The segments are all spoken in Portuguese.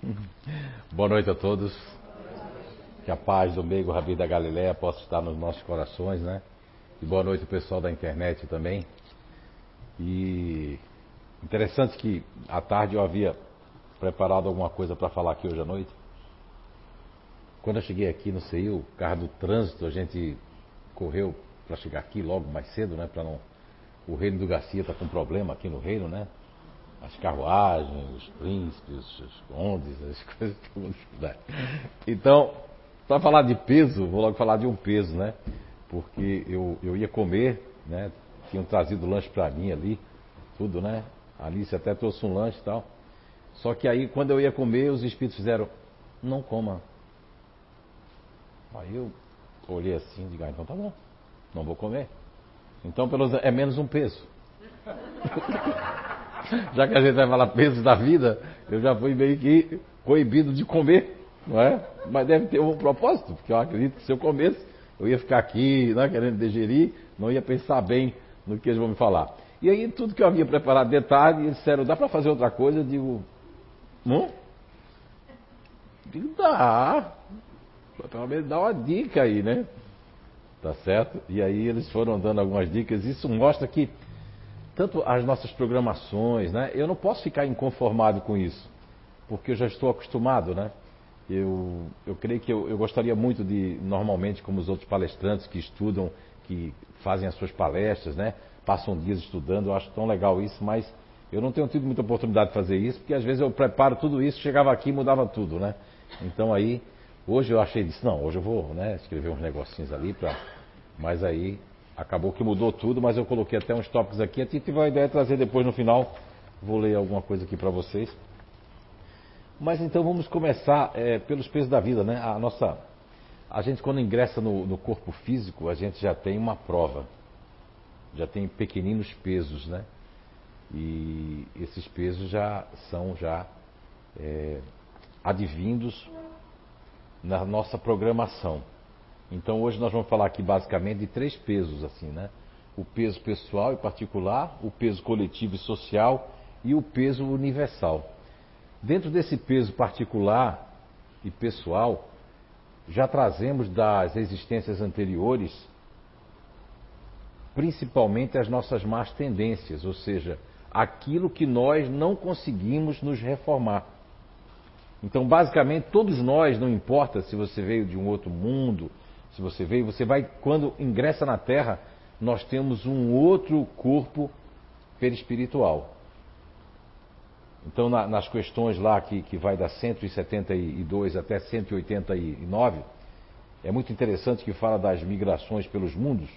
Boa noite a todos. Que a paz do Meigo Rabi da Galileia possa estar nos nossos corações, né? E boa noite ao pessoal da internet também. E interessante que à tarde eu havia preparado alguma coisa para falar aqui hoje à noite. Quando eu cheguei aqui no o carro do trânsito, a gente correu para chegar aqui logo mais cedo, né? Para não. O reino do Garcia está com problema aqui no reino, né? As carruagens, os príncipes, os condes, as coisas todas. Né? Então, para falar de peso, vou logo falar de um peso, né? Porque eu, eu ia comer, né? Tinham trazido lanche para mim ali, tudo, né? A Alice até trouxe um lanche e tal. Só que aí, quando eu ia comer, os espíritos fizeram: não coma. Aí eu olhei assim e digo: ah, então tá bom, não vou comer. Então, pelo é menos um peso. já que a gente vai falar peso da vida, eu já fui meio que coibido de comer, não é? Mas deve ter um propósito, porque eu acredito que se eu comesse, eu ia ficar aqui, né, querendo digerir, não ia pensar bem no que eles vão me falar. E aí, tudo que eu havia preparado de tarde, eles disseram: dá para fazer outra coisa? Eu digo: não? Digo, dá. Pelo menos dá uma dica aí, né? Tá certo? E aí eles foram dando algumas dicas. Isso mostra que tanto as nossas programações, né? Eu não posso ficar inconformado com isso, porque eu já estou acostumado, né? Eu, eu creio que eu, eu gostaria muito de, normalmente, como os outros palestrantes que estudam, que fazem as suas palestras, né? Passam dias estudando, eu acho tão legal isso, mas eu não tenho tido muita oportunidade de fazer isso, porque às vezes eu preparo tudo isso, chegava aqui e mudava tudo, né? Então aí, hoje eu achei disso, não, hoje eu vou né, escrever uns negocinhos ali, pra... mas aí acabou que mudou tudo, mas eu coloquei até uns tópicos aqui, a tive a ideia de trazer depois no final, vou ler alguma coisa aqui para vocês. Mas então vamos começar é, pelos pesos da vida, né? A nossa, a gente quando ingressa no, no corpo físico, a gente já tem uma prova, já tem pequeninos pesos, né? E esses pesos já são já é, advindos na nossa programação. Então hoje nós vamos falar aqui basicamente de três pesos assim, né? O peso pessoal e particular, o peso coletivo e social e o peso universal. Dentro desse peso particular e pessoal, já trazemos das existências anteriores principalmente as nossas más tendências, ou seja, aquilo que nós não conseguimos nos reformar. Então, basicamente, todos nós, não importa se você veio de um outro mundo, se você veio, você vai, quando ingressa na Terra, nós temos um outro corpo perispiritual. Então, na, nas questões lá que, que vai da 172 até 189, é muito interessante que fala das migrações pelos mundos.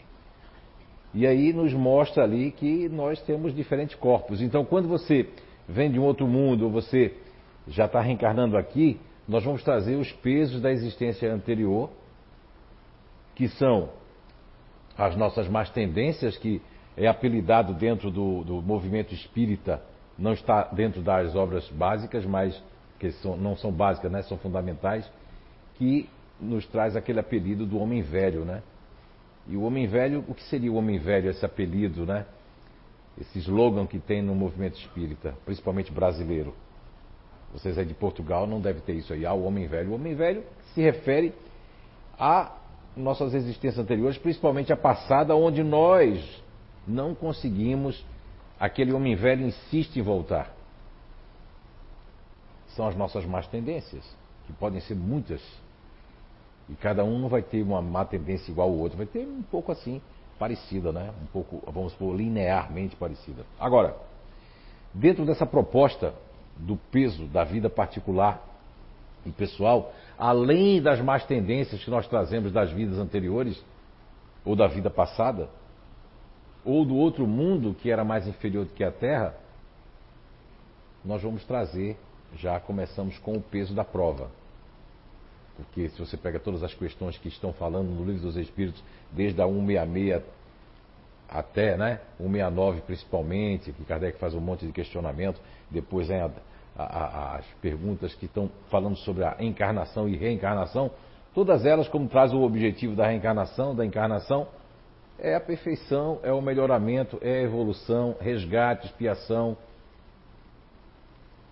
E aí nos mostra ali que nós temos diferentes corpos. Então, quando você vem de um outro mundo, ou você já está reencarnando aqui, nós vamos trazer os pesos da existência anterior, que são as nossas más tendências, que é apelidado dentro do, do movimento espírita, não está dentro das obras básicas, mas que são, não são básicas, né, são fundamentais, que nos traz aquele apelido do homem velho, né? E o homem velho, o que seria o homem velho, esse apelido, né? Esse slogan que tem no movimento espírita, principalmente brasileiro. Vocês aí de Portugal não devem ter isso aí. Ah, o homem velho. O homem velho se refere a nossas existências anteriores, principalmente a passada, onde nós não conseguimos, aquele homem velho insiste em voltar. São as nossas más tendências, que podem ser muitas e cada um vai ter uma má tendência igual ao outro, vai ter um pouco assim, parecida, né? Um pouco, vamos supor, linearmente parecida. Agora, dentro dessa proposta do peso da vida particular e pessoal, além das más tendências que nós trazemos das vidas anteriores, ou da vida passada, ou do outro mundo que era mais inferior do que a Terra, nós vamos trazer, já começamos com o peso da prova. Porque se você pega todas as questões que estão falando no Livro dos Espíritos, desde a 166 até né, 169 principalmente, que Kardec faz um monte de questionamento, depois vem a, a, as perguntas que estão falando sobre a encarnação e reencarnação, todas elas, como traz o objetivo da reencarnação, da encarnação, é a perfeição, é o melhoramento, é a evolução, resgate, expiação.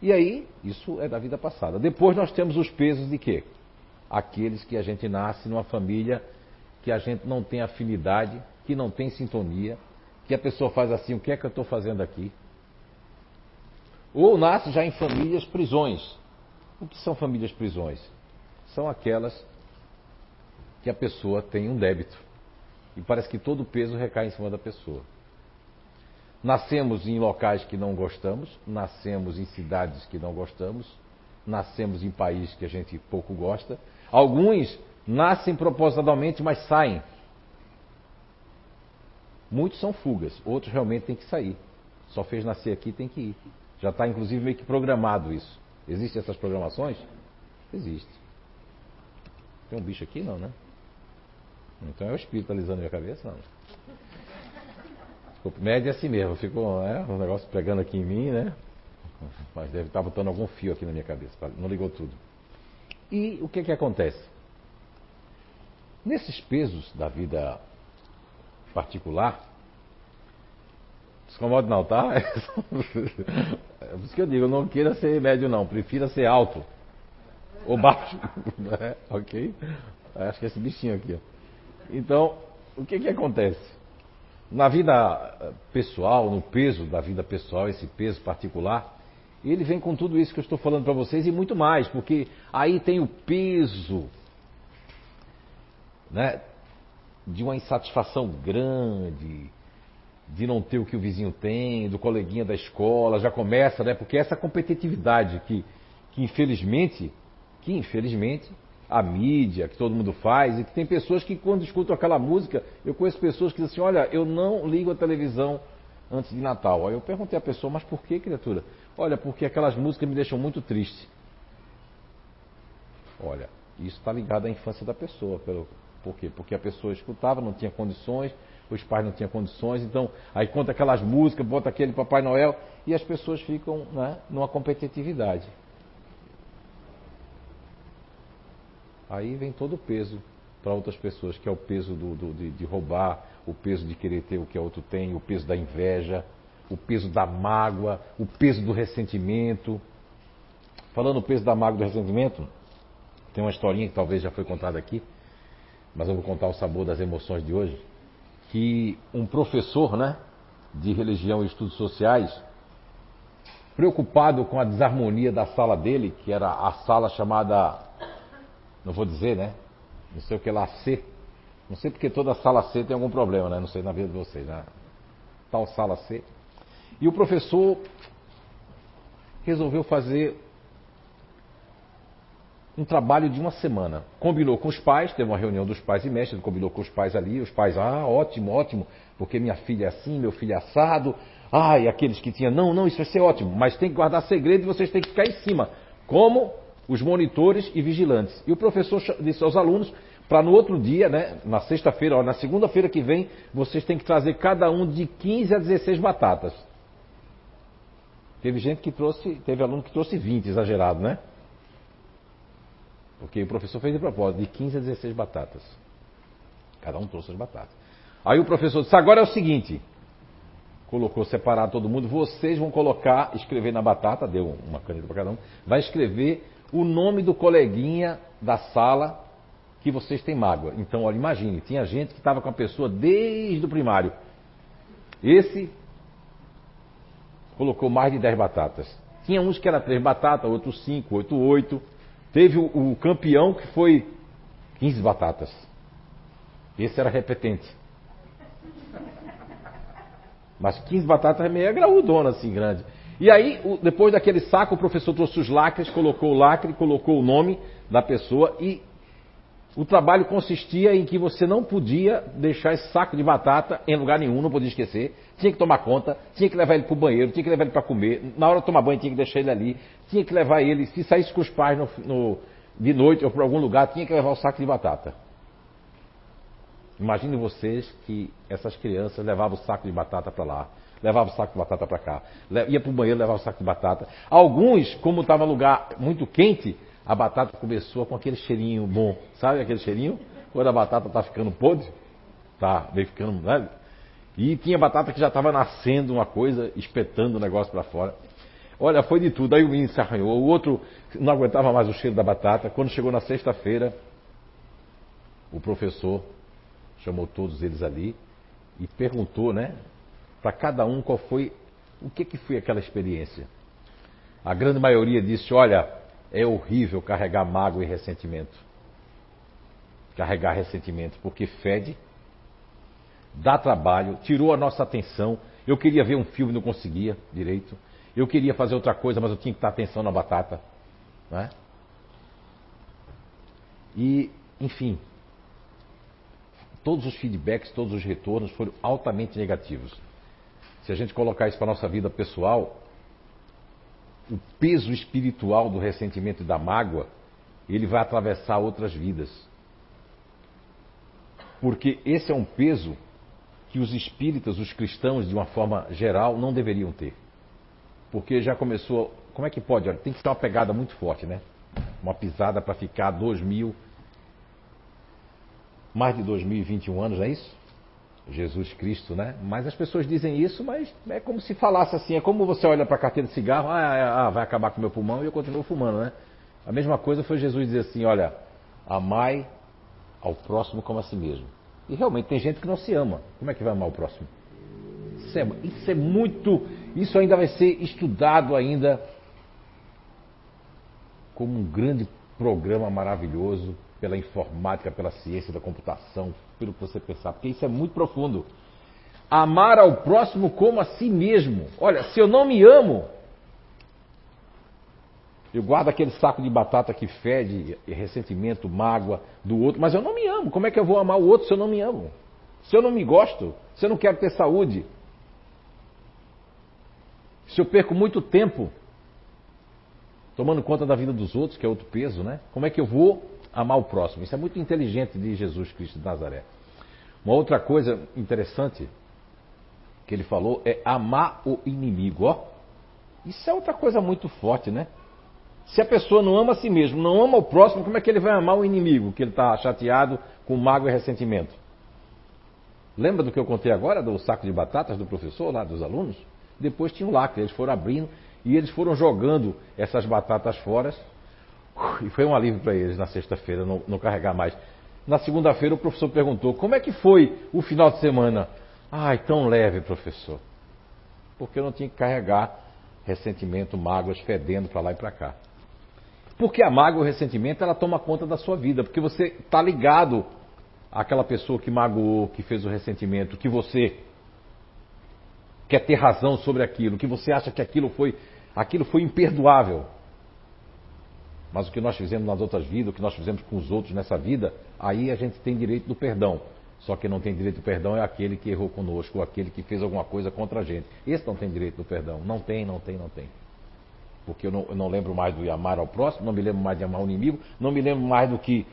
E aí, isso é da vida passada. Depois nós temos os pesos de quê? Aqueles que a gente nasce numa família que a gente não tem afinidade, que não tem sintonia, que a pessoa faz assim, o que é que eu estou fazendo aqui? Ou nasce já em famílias prisões. O que são famílias prisões? São aquelas que a pessoa tem um débito. E parece que todo o peso recai em cima da pessoa. Nascemos em locais que não gostamos, nascemos em cidades que não gostamos, nascemos em países que a gente pouco gosta. Alguns nascem propositalmente, mas saem. Muitos são fugas, outros realmente têm que sair. Só fez nascer aqui, tem que ir. Já está inclusive meio que programado isso. Existem essas programações? Existe. Tem um bicho aqui não, né? Então é o espírito alisando minha cabeça, não. Desculpa, média é assim mesmo, ficou é, um negócio pegando aqui em mim, né? Mas deve estar botando algum fio aqui na minha cabeça, não ligou tudo. E o que que acontece? Nesses pesos da vida particular, descomode não, tá? É por isso que eu digo, eu não queira ser médio não, prefira ser alto ou baixo, é, ok? Acho que é esse bichinho aqui. Então, o que que acontece? Na vida eh, pessoal, no peso da vida pessoal, esse peso particular, ele vem com tudo isso que eu estou falando para vocês e muito mais, porque aí tem o peso né, de uma insatisfação grande, de não ter o que o vizinho tem, do coleguinha da escola, já começa, né? Porque essa competitividade que, que infelizmente, que infelizmente a mídia, que todo mundo faz, e que tem pessoas que quando escutam aquela música, eu conheço pessoas que dizem assim, olha, eu não ligo a televisão antes de Natal. Aí eu perguntei à pessoa, mas por que, criatura? Olha, porque aquelas músicas me deixam muito triste. Olha, isso está ligado à infância da pessoa. Pelo, por quê? Porque a pessoa escutava, não tinha condições, os pais não tinham condições, então aí conta aquelas músicas, bota aquele Papai Noel e as pessoas ficam né, numa competitividade. Aí vem todo o peso para outras pessoas, que é o peso do, do, de, de roubar, o peso de querer ter o que o outro tem, o peso da inveja, o peso da mágoa, o peso do ressentimento. Falando o peso da mágoa do ressentimento, tem uma historinha que talvez já foi contada aqui, mas eu vou contar o sabor das emoções de hoje, que um professor, né, de religião e estudos sociais, preocupado com a desarmonia da sala dele, que era a sala chamada não vou dizer, né? Não sei o que lá, C. Não sei porque toda sala C tem algum problema, né? Não sei na vida de vocês, né? Tal sala C. E o professor resolveu fazer um trabalho de uma semana. Combinou com os pais, teve uma reunião dos pais e mestres, combinou com os pais ali, os pais, ah, ótimo, ótimo, porque minha filha é assim, meu filho é assado. Ah, e aqueles que tinham, não, não, isso vai ser ótimo, mas tem que guardar segredo e vocês têm que ficar em cima. Como os monitores e vigilantes. E o professor disse aos alunos para no outro dia, né, na sexta-feira, na segunda-feira que vem, vocês têm que trazer cada um de 15 a 16 batatas. Teve gente que trouxe, teve aluno que trouxe 20, exagerado, né? Porque o professor fez de propósito, de 15 a 16 batatas. Cada um trouxe as batatas. Aí o professor disse: agora é o seguinte. Colocou separado todo mundo, vocês vão colocar, escrever na batata, deu uma caneta para cada um, vai escrever o nome do coleguinha da sala que vocês têm mágoa. Então, olha, imagine, tinha gente que estava com a pessoa desde o primário. Esse colocou mais de 10 batatas. Tinha uns que era 3 batatas, outros 5, outros 8. Teve o, o, campeão que foi 15 batatas. Esse era repetente. Mas 15 batatas é meio graudona assim, grande. E aí, depois daquele saco, o professor trouxe os lacres, colocou o lacre, colocou o nome da pessoa e o trabalho consistia em que você não podia deixar esse saco de batata em lugar nenhum, não podia esquecer. Tinha que tomar conta, tinha que levar ele para o banheiro, tinha que levar ele para comer. Na hora de tomar banho, tinha que deixar ele ali. Tinha que levar ele, se saísse com os pais no, no, de noite ou para algum lugar, tinha que levar o saco de batata. Imagine vocês que essas crianças levavam o saco de batata para lá levava o saco de batata para cá. Ia para o banheiro, levava o saco de batata. Alguns, como estava lugar muito quente, a batata começou com aquele cheirinho bom. Sabe aquele cheirinho? Quando a batata está ficando podre, tá, vem ficando. Né? E tinha batata que já estava nascendo uma coisa, espetando o negócio para fora. Olha, foi de tudo. Aí o menino se arranhou. O outro não aguentava mais o cheiro da batata. Quando chegou na sexta-feira, o professor chamou todos eles ali e perguntou, né, para cada um qual foi, o que, que foi aquela experiência. A grande maioria disse: olha, é horrível carregar mágoa e ressentimento. Carregar ressentimento, porque fede, dá trabalho, tirou a nossa atenção. Eu queria ver um filme, não conseguia direito. Eu queria fazer outra coisa, mas eu tinha que estar atenção na batata. Né? E, enfim, todos os feedbacks, todos os retornos foram altamente negativos. Se a gente colocar isso para a nossa vida pessoal, o peso espiritual do ressentimento e da mágoa, ele vai atravessar outras vidas. Porque esse é um peso que os espíritas, os cristãos, de uma forma geral, não deveriam ter. Porque já começou. Como é que pode? Olha, tem que ser uma pegada muito forte, né? Uma pisada para ficar 2000, mais de 2021 anos, não é isso? Jesus Cristo, né? Mas as pessoas dizem isso, mas é como se falasse assim, é como você olha para a carteira de cigarro, ah, é, ah, vai acabar com o meu pulmão e eu continuo fumando, né? A mesma coisa foi Jesus dizer assim, olha, amai ao próximo como a si mesmo. E realmente tem gente que não se ama. Como é que vai amar o próximo? Isso é, isso é muito, isso ainda vai ser estudado ainda como um grande programa maravilhoso pela informática, pela ciência da computação, pelo que você pensar, porque isso é muito profundo. Amar ao próximo como a si mesmo. Olha, se eu não me amo, eu guardo aquele saco de batata que fede ressentimento, mágoa do outro, mas eu não me amo. Como é que eu vou amar o outro se eu não me amo? Se eu não me gosto, se eu não quero ter saúde, se eu perco muito tempo tomando conta da vida dos outros, que é outro peso, né? Como é que eu vou amar o próximo. Isso é muito inteligente de Jesus Cristo de Nazaré. Uma outra coisa interessante que ele falou é amar o inimigo. Ó, isso é outra coisa muito forte, né? Se a pessoa não ama a si mesmo, não ama o próximo, como é que ele vai amar o inimigo que ele está chateado com mágoa e ressentimento? Lembra do que eu contei agora, do saco de batatas do professor lá, dos alunos? Depois tinha um lacre, eles foram abrindo e eles foram jogando essas batatas fora e foi um alívio para eles na sexta-feira não, não, carregar mais. Na segunda-feira o professor perguntou: como é que foi o final de semana? Ai, tão leve, professor. Porque eu não tinha que carregar ressentimento, mágoas fedendo para lá e para cá. Porque a mágoa e o ressentimento ela toma conta da sua vida, porque você está ligado àquela pessoa que magoou, que fez o ressentimento, que você quer ter razão sobre aquilo, que você acha que aquilo foi, aquilo foi imperdoável. Mas o que nós fizemos nas outras vidas, o que nós fizemos com os outros nessa vida, aí a gente tem direito do perdão. Só que não tem direito do perdão é aquele que errou conosco, ou aquele que fez alguma coisa contra a gente. Esse não tem direito do perdão. Não tem, não tem, não tem. Porque eu não, eu não lembro mais do amar ao próximo, não me lembro mais de amar o inimigo, não me lembro mais do que,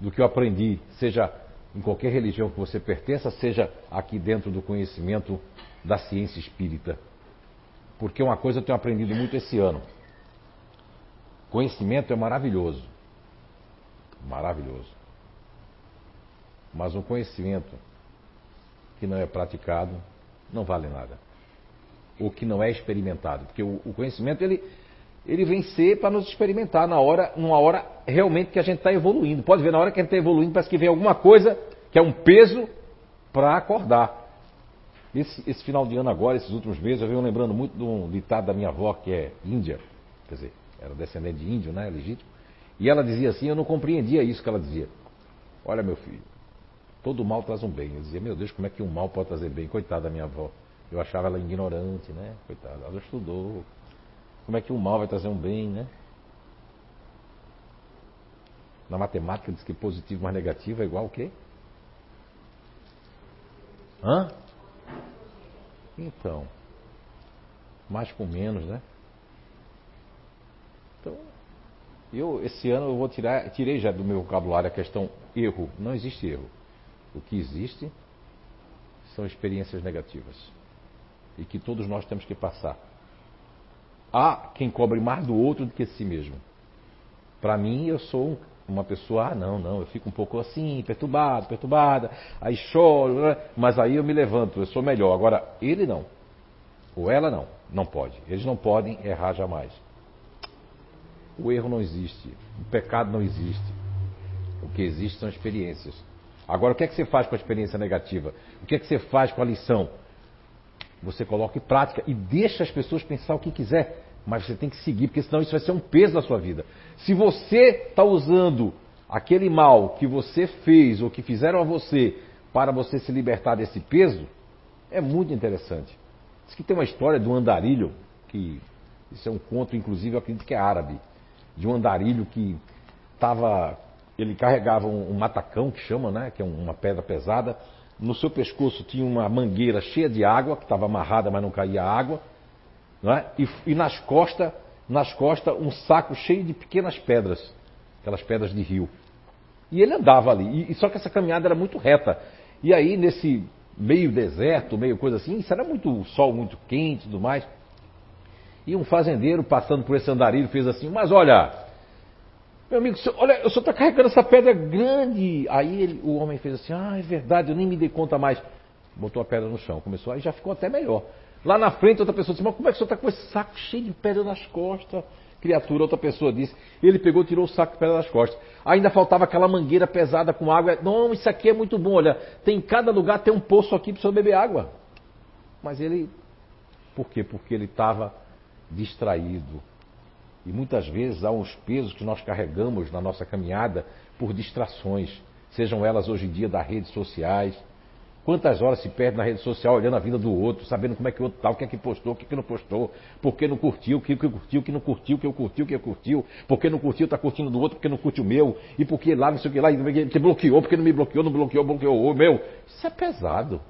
do que eu aprendi, seja em qualquer religião que você pertença, seja aqui dentro do conhecimento da ciência espírita. Porque uma coisa eu tenho aprendido muito esse ano. Conhecimento é maravilhoso. Maravilhoso. Mas um conhecimento que não é praticado não vale nada. Ou que não é experimentado. Porque o, conhecimento ele, ele vem ser para nos experimentar na hora, numa hora realmente que a gente está evoluindo. Pode ver, na hora que a gente está evoluindo, parece que vem alguma coisa que é um peso para acordar. Esse, esse, final de ano agora, esses últimos meses, eu venho lembrando muito de um ditado da minha avó, que é índia. Quer dizer, era descendente de índio, né, legítimo. E ela dizia assim, eu não compreendia isso que ela dizia. Olha, meu filho, todo mal traz um bem. Eu dizia, meu Deus, como é que um mal pode trazer bem? Coitada da minha avó. Eu achava ela ignorante, né? Coitada, ela estudou. Como é que um mal vai trazer um bem, né? Na matemática diz que positivo mais negativo é igual o quê? Hã? Então, mais com menos, né? Então, eu esse ano eu vou tirar, tirei já do meu vocabulário a questão erro. Não existe erro. O que existe são experiências negativas e que todos nós temos que passar. Há quem cobre mais do outro do que de si mesmo. Para mim, eu sou uma pessoa, ah, não, não, eu fico um pouco assim, perturbado, perturbada, aí choro, né? mas aí eu me levanto, eu sou melhor. Agora, ele não, ou ela não. Não pode. Eles não podem errar jamais. O erro não existe. O pecado não existe. O que existe são experiências. Agora, o que é que você faz com a experiência negativa? O que é que você faz com a lição? Você coloca em prática e deixa as pessoas pensar o que quiser, mas você tem que seguir, porque senão isso vai ser um peso na sua vida. Se você está usando aquele mal que você fez ou que fizeram a você para você se libertar desse peso, é muito interessante. Diz que tem uma história do andarilho, que isso é um conto, inclusive, eu acredito que é árabe, de um andarilho que estava. Ele carregava um, um, matacão, que chama, né? Que é uma pedra pesada. No seu pescoço tinha uma mangueira cheia de água, que estava amarrada, mas não caía água. É? e, e nas costas, nas costas, um saco cheio de pequenas pedras, aquelas pedras de rio. E ele andava ali, e, só que essa caminhada era muito reta. E aí, nesse meio deserto, meio coisa assim, isso era muito sol muito quente e tudo mais. E um fazendeiro passando por esse andarilho fez assim, mas olha, meu amigo, olha, eu só estou carregando essa pedra grande. Aí ele, o homem fez assim, ah, é verdade, eu nem me dei conta mais. Botou a pedra no chão, começou, aí já ficou até melhor. Lá na frente, outra pessoa disse, mas como é que o senhor está com esse saco cheio de pedra nas costas? criatura, outra pessoa disse. Ele pegou, tirou o saco de pedra das costas. Ainda faltava aquela mangueira pesada com água. Não, isso aqui é muito bom. Olha, tem em cada lugar tem um poço aqui para o senhor beber água. Mas ele. Por quê? Porque ele estava distraído. E muitas vezes há uns pesos que nós carregamos na nossa caminhada por distrações, sejam elas hoje em dia das redes sociais, Quantas horas se perde na rede social olhando a vida do outro, sabendo como é que o outro tá, o que é que postou, o que, é que não postou, por que não curtiu, o que, que curtiu, o que não curtiu, o que eu curtiu, o que eu curtiu, por que não curtiu, está curtindo do outro, porque não curte o meu, e por que lá, não sei o que lá, que bloqueou, porque não me bloqueou, não bloqueou, bloqueou o meu. Isso é pesado.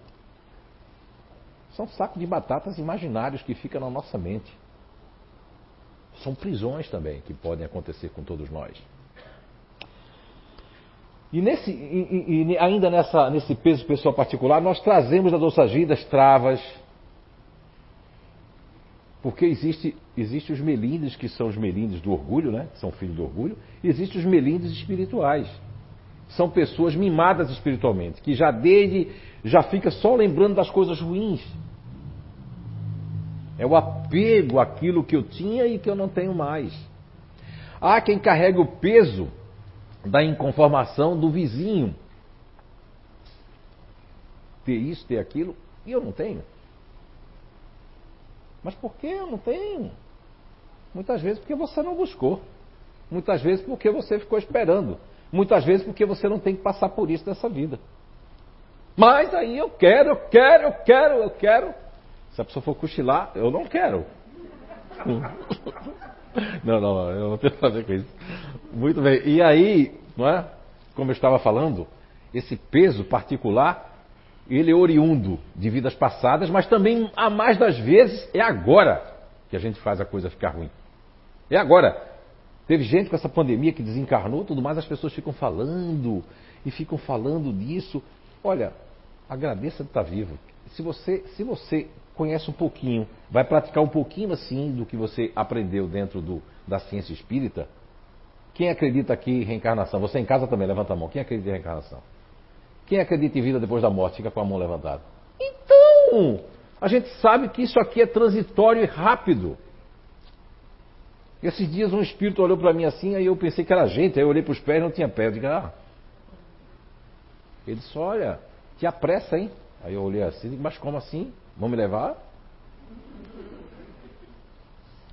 São sacos de batatas imaginários que ficam na nossa mente. São prisões também que podem acontecer com todos nós. E, nesse, e, e ainda nessa, nesse peso pessoal particular, nós trazemos das nossas vidas travas. Porque existe, existe os melindres, que são os melindres do orgulho, né? são filhos do orgulho, e existem os melindres espirituais. São pessoas mimadas espiritualmente, que já desde, já fica só lembrando das coisas ruins. É o apego àquilo que eu tinha e que eu não tenho mais. Há quem carrega o peso da inconformação do vizinho. Ter isso, ter aquilo, e eu não tenho. Mas por que eu não tenho? Muitas vezes porque você não buscou. Muitas vezes porque você ficou esperando. Muitas vezes porque você não tem que passar por isso nessa vida. Mas aí eu quero, eu quero, eu quero, eu quero. Se a pessoa for cochilar, eu não quero. Não, não, eu não tenho nada a ver com isso. Muito bem. E aí, não é? Como eu estava falando, esse peso particular, ele é oriundo de vidas passadas, mas também, a mais das vezes, é agora que a gente faz a coisa ficar ruim. É agora. Teve gente com essa pandemia que desencarnou, tudo mais, as pessoas ficam falando e ficam falando disso. Olha, agradeça de estar vivo. Se você, se você conhece um pouquinho, vai praticar um pouquinho assim do que você aprendeu dentro do, da ciência espírita. Quem acredita aqui em reencarnação? Você em casa também, levanta a mão. Quem acredita em reencarnação? Quem acredita em vida depois da morte? Fica com a mão levantada. Então, a gente sabe que isso aqui é transitório e rápido. Esses dias um espírito olhou para mim assim, aí eu pensei que era gente, aí eu olhei para os pés e não tinha pé. Eu digo, ah. Ele disse, olha, te apressa, hein? Aí eu olhei assim, mas como assim? Vão me levar?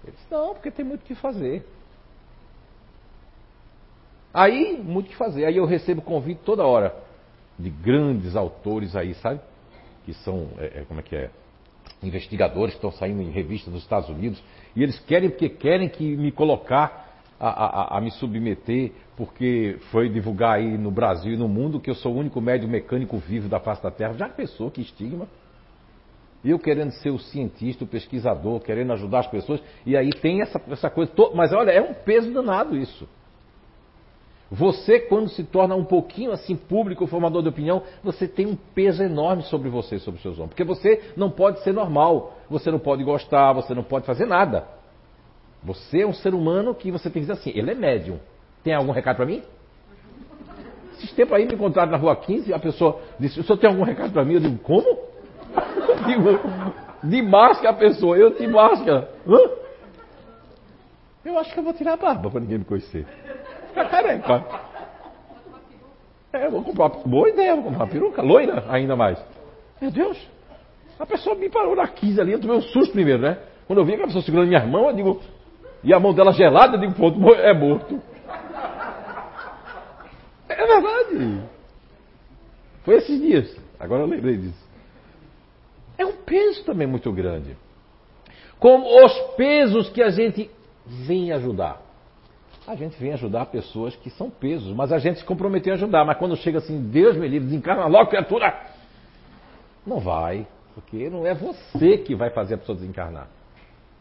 Ele disse, não, porque tem muito o que fazer. Aí, muito o que fazer. Aí eu recebo convite toda hora de grandes autores aí, sabe? Que são, é, é, como é que é? Investigadores que estão saindo em revistas dos Estados Unidos. E eles querem, porque querem que me colocar a, a, a, me submeter, porque foi divulgar aí no Brasil e no mundo que eu sou o único médium mecânico vivo da face da Terra. Já pensou que estigma? Eu querendo ser o cientista, o pesquisador, querendo ajudar as pessoas, e aí tem essa, essa coisa. Mas olha, é um peso danado isso. Você, quando se torna um pouquinho assim público, formador de opinião, você tem um peso enorme sobre você, sobre os seus ombros. Porque você não pode ser normal, você não pode gostar, você não pode fazer nada. Você é um ser humano que você tem que dizer assim, ele é médium. Tem algum recado para mim? Esses tempos aí me encontraram na rua 15, a pessoa disse, o senhor tem algum recado para mim? Eu digo, como? Digo, De máscara a pessoa, eu de máscara. Hã? Eu acho que eu vou tirar a barba para ninguém me conhecer. Ficar careca. É, eu vou comprar. Boa ideia, vou comprar peruca. Loira, ainda mais. Meu Deus. A pessoa me parou na 15 ali, eu tomei um susto primeiro, né? Quando eu vi a pessoa segurando minha mão, eu digo. E a mão dela gelada, eu digo, pronto, é morto. É verdade. Foi esses dias. Agora eu lembrei disso. É um peso também muito grande. Como os pesos que a gente vem ajudar. A gente vem ajudar pessoas que são pesos, mas a gente se comprometeu a ajudar. Mas quando chega assim, Deus me livre, desencarna logo, criatura! Não vai, porque não é você que vai fazer a pessoa desencarnar.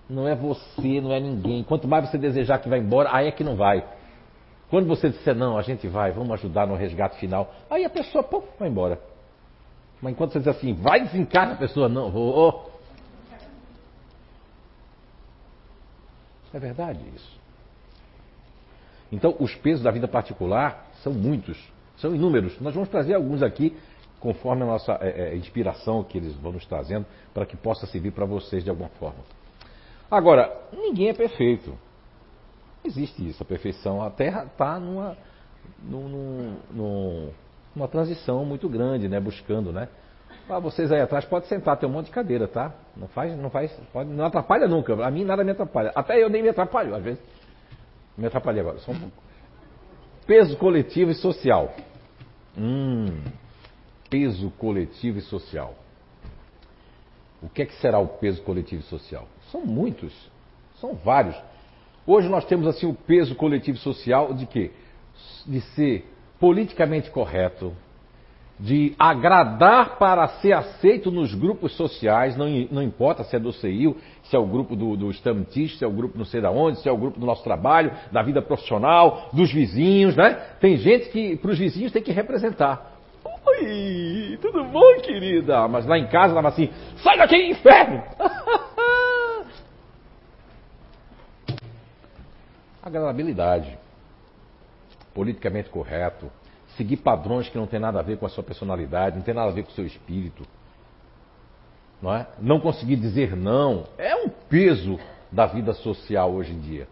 Não é você, não é ninguém. Quanto mais você desejar que vai embora, aí é que não vai. Quando você disser, não, a gente vai, vamos ajudar no resgate final, aí a pessoa, pô, vai embora. Mas enquanto você diz assim, vai desencarna a pessoa, não, vou. É verdade isso. Então, os pesos da vida particular são muitos, são inúmeros. Nós vamos trazer alguns aqui, conforme a nossa é, é, inspiração que eles vão nos trazendo, para que possa servir para vocês de alguma forma. Agora, ninguém é perfeito. Existe isso, a perfeição. A Terra está numa, numa, numa transição muito grande, né? Buscando, né? Ah, vocês aí atrás podem sentar, tem um monte de cadeira, tá? Não faz, não faz, pode, não atrapalha nunca. A mim nada me atrapalha. Até eu nem me atrapalho, às vezes. Me atrapalhei agora. Só um pouco. Peso coletivo e social. Hum, peso coletivo e social. O que é que será o peso coletivo e social? São muitos, são vários. Hoje nós temos assim o peso coletivo e social de quê? De ser politicamente correto, de agradar para ser aceito nos grupos sociais, não, não importa se é do CEIU, se é o grupo do, do se é o grupo não sei da onde, se é o grupo do nosso trabalho, da vida profissional, dos vizinhos, né? Tem gente que para os vizinhos tem que representar. Oi, tudo bom, querida? Mas lá em casa ela assim, sai daqui, inferno! Agradabilidade, politicamente correto, seguir padrões que não tem nada a ver com a sua personalidade, não tem nada a ver com o seu espírito. Não, é? não conseguir dizer não é um peso da vida social hoje em dia.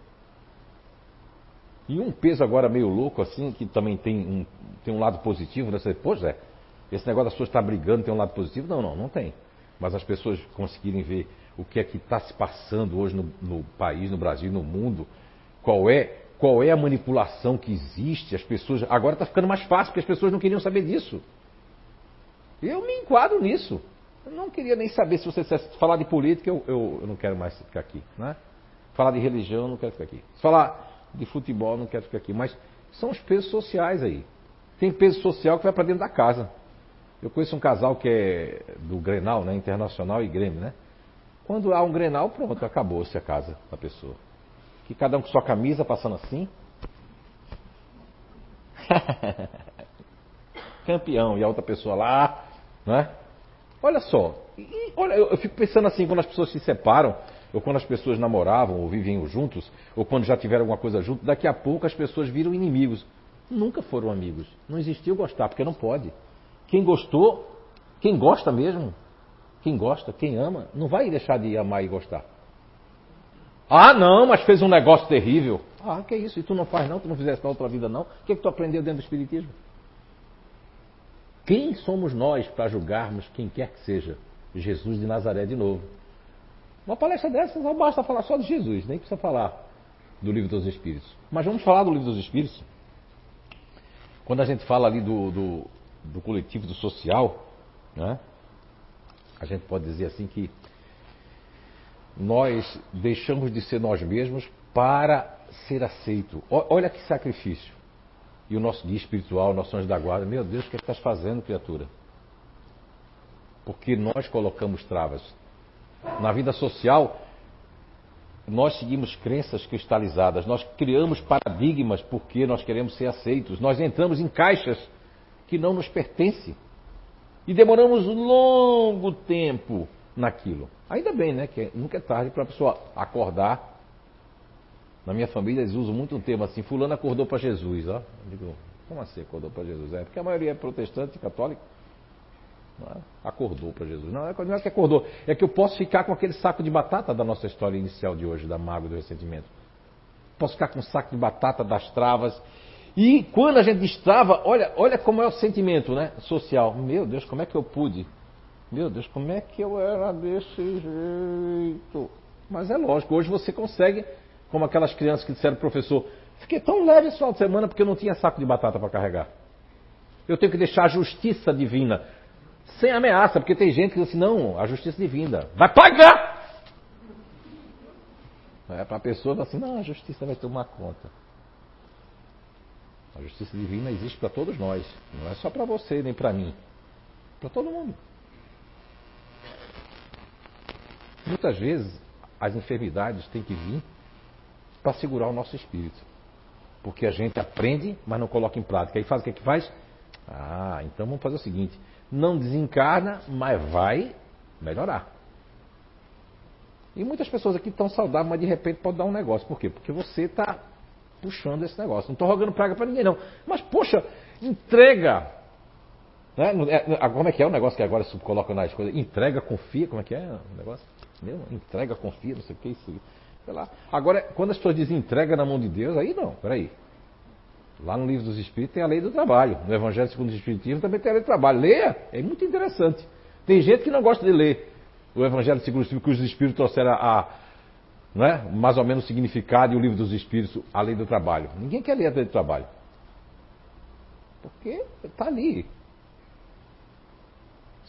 E um peso agora meio louco, assim, que também tem um, tem um lado positivo, né? Você, pois é, esse negócio das pessoas estar brigando tem um lado positivo? Não, não, não tem. Mas as pessoas conseguirem ver o que é que está se passando hoje no, no país, no Brasil, no mundo, qual é qual é a manipulação que existe, as pessoas. Agora está ficando mais fácil, porque as pessoas não queriam saber disso. Eu me enquadro nisso. Eu não queria nem saber se você falar de política, eu, eu, eu, não quero mais ficar aqui. Né? Falar de religião, eu não quero ficar aqui. Falar de futebol, eu não quero ficar aqui. Mas são os pesos sociais aí. Tem peso social que vai para dentro da casa. Eu conheço um casal que é do Grenal, né? Internacional e Grêmio, né? Quando há um Grenal, pronto, acabou-se a casa da pessoa que cada um com sua camisa passando assim. Campeão, e a outra pessoa lá, né? Olha só, e, olha, eu, eu fico pensando assim, quando as pessoas se separam, ou quando as pessoas namoravam ou viviam juntos, ou quando já tiveram alguma coisa junto, daqui a pouco as pessoas viram inimigos. Nunca foram amigos. Não existiu gostar, porque não pode. Quem gostou, quem gosta mesmo, quem gosta, quem ama, não vai deixar de amar e gostar. Ah, não, mas fez um negócio terrível. Ah, que isso? E tu não faz não? Tu não fizesse na outra vida não? O que, é que tu aprendeu dentro do Espiritismo? Quem somos nós para julgarmos quem quer que seja? Jesus de Nazaré de novo. Uma palestra dessa não basta falar só de Jesus, nem precisa falar do livro dos Espíritos. Mas vamos falar do livro dos Espíritos. Quando a gente fala ali do, do, do coletivo, do social, né? a gente pode dizer assim que nós deixamos de ser nós mesmos para ser aceito. Olha que sacrifício. E o nosso guia espiritual, nosso anjo da guarda, meu Deus, o que, é que estás fazendo, criatura? Porque nós colocamos travas. Na vida social, nós seguimos crenças cristalizadas, nós criamos paradigmas porque nós queremos ser aceitos, nós entramos em caixas que não nos pertencem. E demoramos um longo tempo naquilo. Ainda bem, né? Que nunca é tarde para a pessoa acordar. Na minha família eles usam muito um termo assim, fulano acordou para Jesus, ó. Eu digo, como assim acordou para Jesus? É porque a maioria é protestante, católico. É? Acordou para Jesus. Não, não é que acordou, é que eu posso ficar com aquele saco de batata da nossa história inicial de hoje, da mágoa do ressentimento. Posso ficar com um saco de batata das travas. E quando a gente destrava, olha, olha como é o sentimento né, social. Meu Deus, como é que eu pude? Meu Deus, como é que eu era desse jeito? Mas é lógico, hoje você consegue, como aquelas crianças que disseram, professor, fiquei tão leve esse final de semana porque eu não tinha saco de batata para carregar. Eu tenho que deixar a justiça divina sem ameaça, porque tem gente que diz assim, não, a justiça divina vai pagar! É, para a pessoa assim, não, a justiça vai tomar conta. A justiça divina existe para todos nós, não é só para você nem para mim, para todo mundo. Muitas vezes as enfermidades têm que vir para segurar o nosso espírito. Porque a gente aprende, mas não coloca em prática. Aí faz o que é que faz? Ah, então vamos fazer o seguinte: não desencarna, mas vai melhorar. E muitas pessoas aqui estão saudáveis, mas de repente pode dar um negócio. Por quê? Porque você está puxando esse negócio. Não estou rogando praga para ninguém, não. Mas, poxa, entrega. Né? É, como é que é o negócio que agora se coloca nas coisas? Entrega, confia. Como é que é o negócio? Meu, entrega, confia, não sei o que, isso. Sei lá. Agora, quando as pessoas dizem entrega na mão de Deus, aí não, peraí. Lá no livro dos Espíritos tem a lei do trabalho. No Evangelho segundo o Espiritismo também tem a lei do trabalho. Leia, é muito interessante. Tem gente que não gosta de ler o Evangelho segundo o Espírito, que os Espíritos trouxeram a, não é? mais ou menos o significado e o livro dos Espíritos, a lei do trabalho. Ninguém quer ler a lei do trabalho. Porque está ali.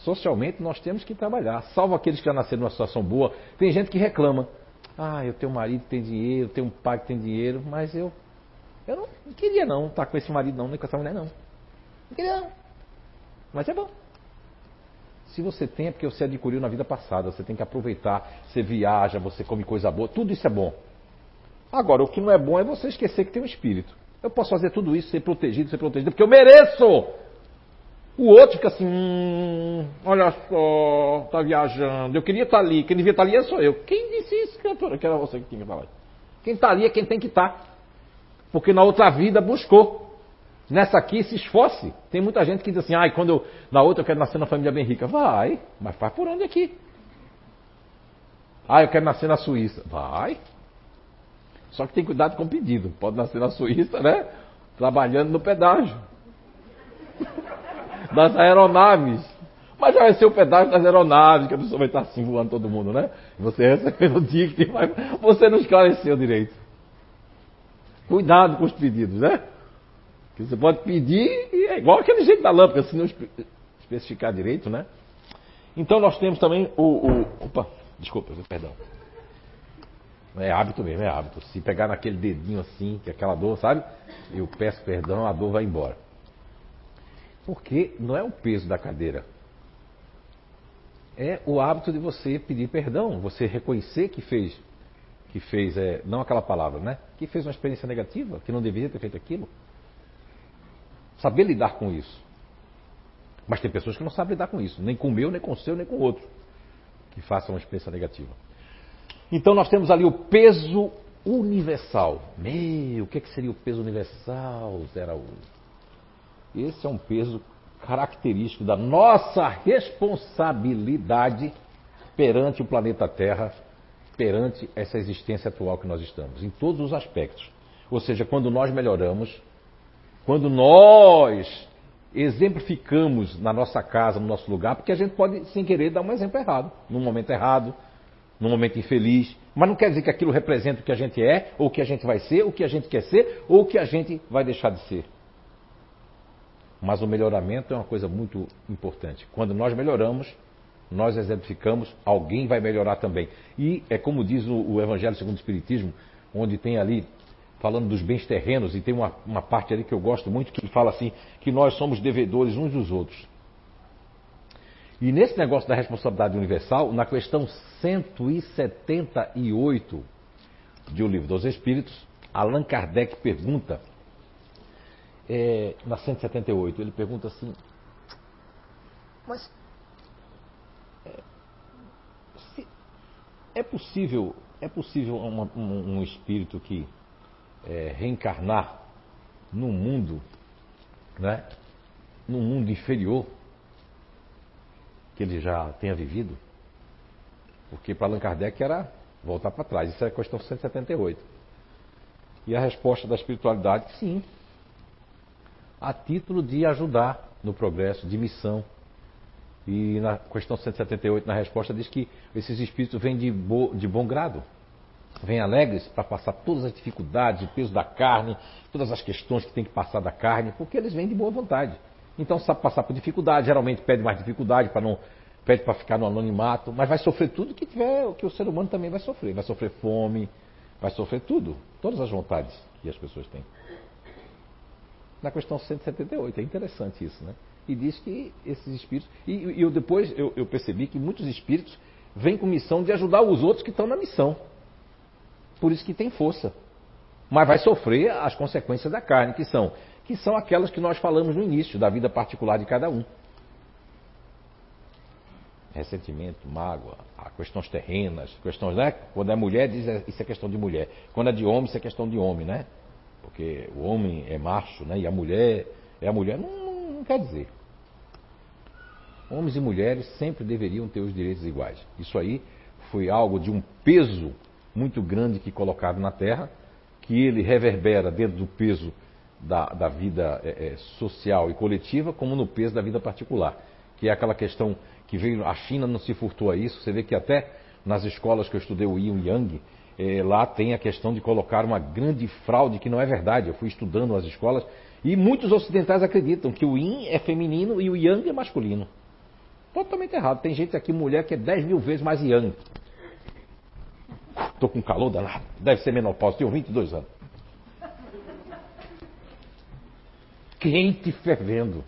Socialmente nós temos que trabalhar. Salvo aqueles que já nasceram numa situação boa. Tem gente que reclama. Ah, eu tenho um marido que tem dinheiro, tenho um pai que tem dinheiro, mas eu eu não queria não estar com esse marido não, nem com essa mulher não. Não queria não. Mas é bom. Se você tem, é porque você adquiriu na vida passada. Você tem que aproveitar. Você viaja, você come coisa boa. Tudo isso é bom. Agora, o que não é bom é você esquecer que tem um espírito. Eu posso fazer tudo isso, ser protegido, ser protegido, porque eu mereço. O outro fica assim, hum, olha só, tá viajando. Eu queria estar ali. Quem devia estar ali é só eu. Quem disse isso, criatura? Que era você que tinha que estar lá. Quem está ali é quem tem que estar porque na outra vida buscou. Nessa aqui se esforce. Tem muita gente que diz assim, ah, quando eu, na outra eu quero nascer na família bem rica. Vai, mas faz por onde aqui? Ah, eu quero nascer na Suíça. Vai. Só que tem cuidado com o pedido. Pode nascer na Suíça, né? Trabalhando no pedágio. Das aeronaves. Mas já vai ser o pedágio das aeronaves, que a pessoa vai estar assim voando todo mundo, né? Você recebendo o ticket, mas você não esclareceu direito. Cuidado com os pedidos, né? Que você pode pedir e é igual aquele jeito da lâmpada, se não especificar direito, né? Então nós temos também o. o opa, desculpa, perdão. É hábito mesmo, é hábito. Se pegar naquele dedinho assim, que é aquela dor, sabe? Eu peço perdão, a dor vai embora. Porque não é o peso da cadeira. É o hábito de você pedir perdão, você reconhecer que fez que fez, é, não aquela palavra, né? Que fez uma experiência negativa, que não deveria ter feito aquilo. Saber lidar com isso. Mas tem pessoas que não sabem lidar com isso, nem com o meu, nem com o seu, nem com o outro, que façam uma experiência negativa. Então nós temos ali o peso universal. Meu, o que, é que seria o peso universal, Zé Araújo? Esse é um peso característico da nossa responsabilidade perante o planeta Terra perante essa existência atual que nós estamos, em todos os aspectos. Ou seja, quando nós melhoramos, quando nós exemplificamos na nossa casa, no nosso lugar, porque a gente pode, sem querer, dar um exemplo errado, num momento errado, num momento infeliz, mas não quer dizer que aquilo representa o que a gente é, ou o que a gente vai ser, o que a gente quer ser, ou o que a gente vai deixar de ser. Mas o melhoramento é uma coisa muito importante. Quando nós melhoramos, nós exemplificamos, alguém vai melhorar também. E é como diz o, o Evangelho segundo o Espiritismo, onde tem ali, falando dos bens terrenos, e tem uma, uma parte ali que eu gosto muito, que fala assim, que nós somos devedores uns dos outros. E nesse negócio da responsabilidade universal, na questão 178 de O Livro dos Espíritos, Allan Kardec pergunta, é, na 178, ele pergunta assim, mas É possível, é possível um, um, um espírito que é, reencarnar num mundo, né, num mundo inferior? que ele já tenha vivido? Porque para Allan Kardec era voltar para trás. Isso é a questão 178. E a resposta da espiritualidade, sim. A título de ajudar no progresso, de missão. E na questão 178, na resposta, diz que esses espíritos vêm de, bo, de bom grado. Vêm alegres para passar todas as dificuldades, o peso da carne, todas as questões que tem que passar da carne, porque eles vêm de boa vontade. Então sabe passar por dificuldade, geralmente pede mais dificuldade para não pede para ficar no anonimato, mas vai sofrer tudo que tiver, o que o ser humano também vai sofrer, vai sofrer fome, vai sofrer tudo, todas as vontades que as pessoas têm. Na questão 178, é interessante isso, né? E diz que esses espíritos. E, eu depois eu, eu percebi que muitos espíritos vêm com missão de ajudar os outros que estão na missão. Por isso que tem força. Mas vai sofrer as consequências da carne, que são que são aquelas que nós falamos no início da vida particular de cada um. Ressentimento, mágoa, questões terrenas, questões, né? Quando é mulher, diz isso é questão de mulher. Quando é de homem, isso é questão de homem, né? Porque o homem é macho, né? E a mulher é a mulher. Não, não, não quer dizer. Homens e mulheres sempre deveriam ter os direitos iguais. Isso aí foi algo de um peso muito grande que colocaram na Terra, que ele reverbera dentro do peso da, da vida é, é, social e coletiva, como no peso da vida particular. Que é aquela questão que veio, a China não se furtou a isso, você vê que até nas escolas que eu estudei o Yin Yang, é, lá tem a questão de colocar uma grande fraude que não é verdade. Eu fui estudando as escolas e muitos ocidentais acreditam que o Yin é feminino e o Yang é masculino. Totalmente errado. Tem gente aqui, mulher, que é 10 mil vezes mais Yang. Estou com calor danado. Deve ser menopausa. Tenho 22 anos. quente fervendo.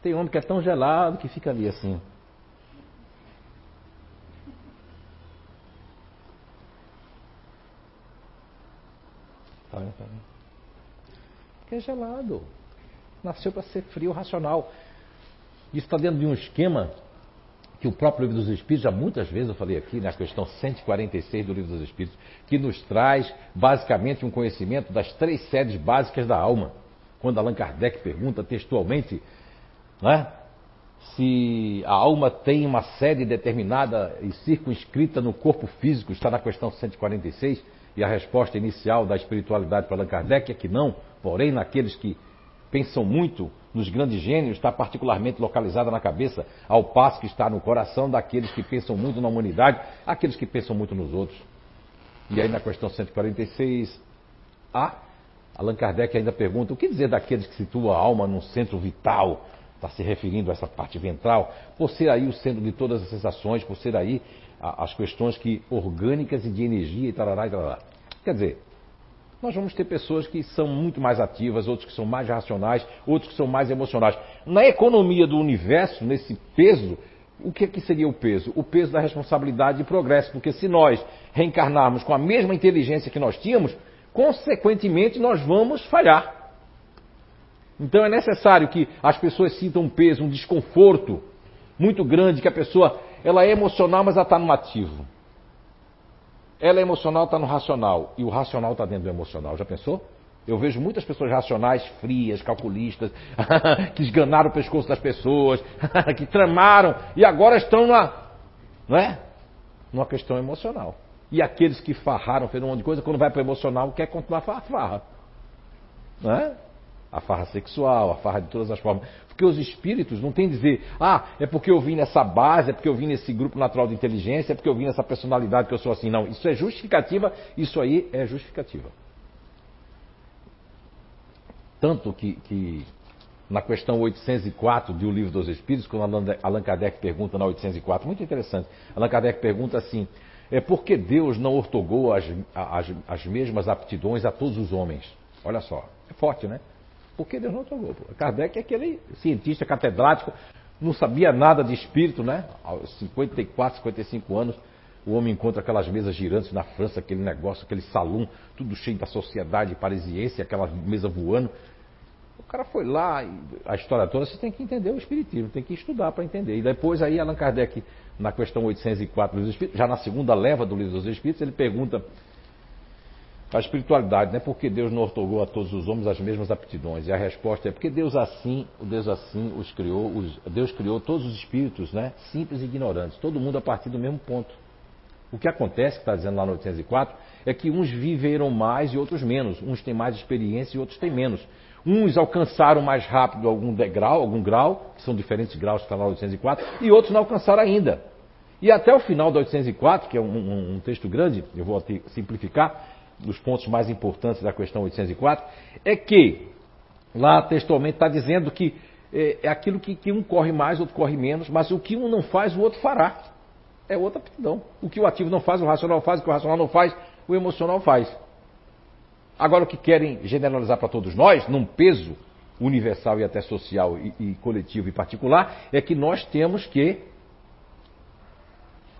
Tem homem que é tão gelado que fica ali assim. Tá? Tá? Porque é gelado. Nasceu para ser frio racional. Isso está dentro de um esquema que o próprio Livro dos Espíritos, já muitas vezes eu falei aqui, na questão 146 do Livro dos Espíritos, que nos traz basicamente um conhecimento das três sedes básicas da alma quando Allan Kardec pergunta textualmente né, se a alma tem uma sede determinada e circunscrita no corpo físico, está na questão 146, e a resposta inicial da espiritualidade para Allan Kardec é que não, porém naqueles que pensam muito nos grandes gênios, está particularmente localizada na cabeça, ao passo que está no coração daqueles que pensam muito na humanidade, aqueles que pensam muito nos outros. E aí na questão 146, a Allan Kardec ainda pergunta: o que dizer daqueles que situam a alma num centro vital? Está se referindo a essa parte ventral, por ser aí o centro de todas as sensações, por ser aí as questões que orgânicas e de energia e tarará e tarará. Quer dizer, nós vamos ter pessoas que são muito mais ativas, outros que são mais racionais, outros que são mais emocionais. Na economia do universo, nesse peso, o que, é que seria o peso? O peso da responsabilidade e progresso, porque se nós reencarnarmos com a mesma inteligência que nós tínhamos, consequentemente nós vamos falhar. Então é necessário que as pessoas sintam um peso, um desconforto muito grande, que a pessoa ela é emocional, mas ela está no ativo. Ela é emocional, está no racional. E o racional está dentro do emocional. Já pensou? Eu vejo muitas pessoas racionais, frias, calculistas, que esganaram o pescoço das pessoas, que tramaram e agora estão na, não é? numa questão emocional. E aqueles que farraram, fez um monte de coisa, quando vai para o emocional, quer continuar a farra. Não é? A farra sexual, a farra de todas as formas. Porque os espíritos não tem dizer, ah, é porque eu vim nessa base, é porque eu vim nesse grupo natural de inteligência, é porque eu vim nessa personalidade que eu sou assim. Não, isso é justificativa, isso aí é justificativa. Tanto que, que na questão 804 do Livro dos Espíritos, quando Allan Kardec pergunta na 804, muito interessante, Allan Kardec pergunta assim, é porque Deus não ortogou as, as, as mesmas aptidões a todos os homens. Olha só, é forte, né? Porque Deus não ortogou. Kardec é aquele cientista catedrático, não sabia nada de espírito, né? Aos 54, 55 anos, o homem encontra aquelas mesas girantes na França, aquele negócio, aquele salão, tudo cheio da sociedade parisiense, aquela mesa voando. O cara foi lá, a história toda, você tem que entender o espiritismo, tem que estudar para entender. E depois aí Allan Kardec na questão 804 dos Espíritos, já na segunda leva do Livro dos Espíritos, ele pergunta a espiritualidade, né? Porque Deus não otorgou a todos os homens as mesmas aptidões. E a resposta é porque Deus assim, Deus assim os criou, os, Deus criou todos os espíritos, né? Simples e ignorantes, todo mundo a partir do mesmo ponto. O que acontece, que está dizendo lá no 804, é que uns viveram mais e outros menos. Uns têm mais experiência e outros têm menos. Uns alcançaram mais rápido algum degrau, algum grau, que são diferentes graus que está lá no 804, e outros não alcançaram ainda. E até o final do 804, que é um, um, um texto grande, eu vou simplificar, dos pontos mais importantes da questão 804, é que lá textualmente está dizendo que é, é aquilo que, que, um corre mais, outro corre menos, mas o que um não faz, o outro fará. É outra aptidão. O que o ativo não faz, o racional faz, o que o racional não faz, o emocional faz. Agora, o que querem generalizar para todos nós, num peso universal e até social e, e coletivo e particular, é que nós temos que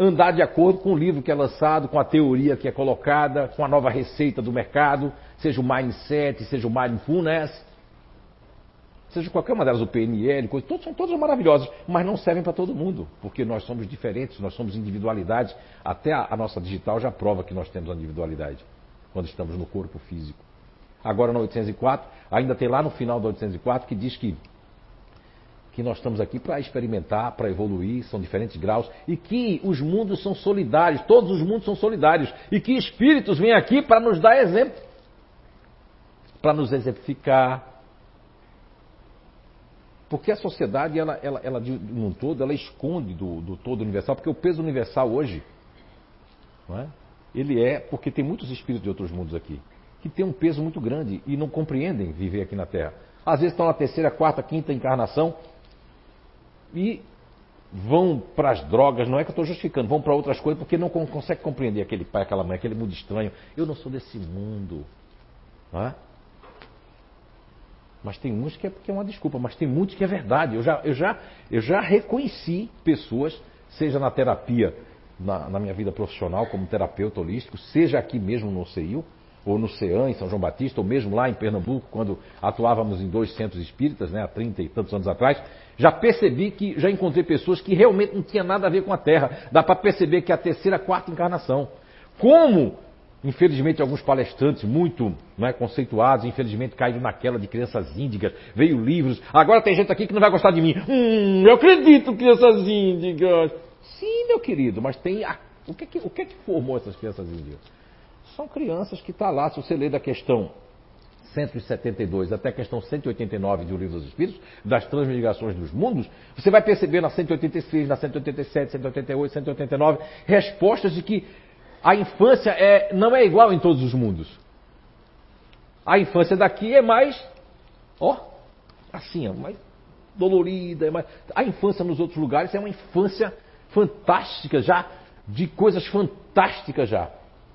andar de acordo com o livro que é lançado, com a teoria que é colocada, com a nova receita do mercado, seja o mindset, seja o mindfulness, seja qualquer uma delas, o PNL, coisa, todos, são todas maravilhosas, mas não servem para todo mundo, porque nós somos diferentes, nós somos individualidades. Até a, a nossa digital já prova que nós temos a individualidade, quando estamos no corpo físico. Agora no 804, ainda tem lá no final do 804 que diz que que nós estamos aqui para experimentar, para evoluir, são diferentes graus, e que os mundos são solidários, todos os mundos são solidários, e que espíritos vêm aqui para nos dar exemplo, para nos exemplificar. Porque a sociedade, ela, ela, ela de um todo, ela esconde do, do todo universal, porque o peso universal hoje, é? ele é porque tem muitos espíritos de outros mundos aqui, que têm um peso muito grande e não compreendem viver aqui na Terra. Às vezes estão na terceira, quarta, quinta encarnação e vão para as drogas, não é que eu estou justificando, vão para outras coisas porque não consegue compreender aquele pai, aquela mãe, aquele mundo estranho. Eu não sou desse mundo. Não é? Mas tem uns que é porque é uma desculpa, mas tem muitos que é verdade. Eu já, eu já, eu já reconheci pessoas, seja na terapia, na, na minha vida profissional como terapeuta holístico, seja aqui mesmo no CEIU, ou no CEAM, em São João Batista, ou mesmo lá em Pernambuco, quando atuávamos em dois centros espíritas, né, há 30 e tantos anos atrás, já percebi que, já encontrei pessoas que realmente não tinham nada a ver com a Terra. Dá para perceber que é a terceira, quarta encarnação. Como, infelizmente, alguns palestrantes muito é, conceituados, infelizmente, caíram naquela de crianças índigas, veio livros. Agora tem gente aqui que não vai gostar de mim. Hum, eu acredito, crianças índigas. Sim, meu querido, mas tem. A... O, que é que, o que é que formou essas crianças índigas? São crianças que está lá, se você ler da questão 172 até a questão 189 do Livro dos Espíritos, das transmigrações dos mundos, você vai perceber na 186, na 187, 188, 189, respostas de que a infância é, não é igual em todos os mundos. A infância daqui é mais, ó, assim, é mais dolorida. É mais... A infância nos outros lugares é uma infância fantástica já, de coisas fantásticas já.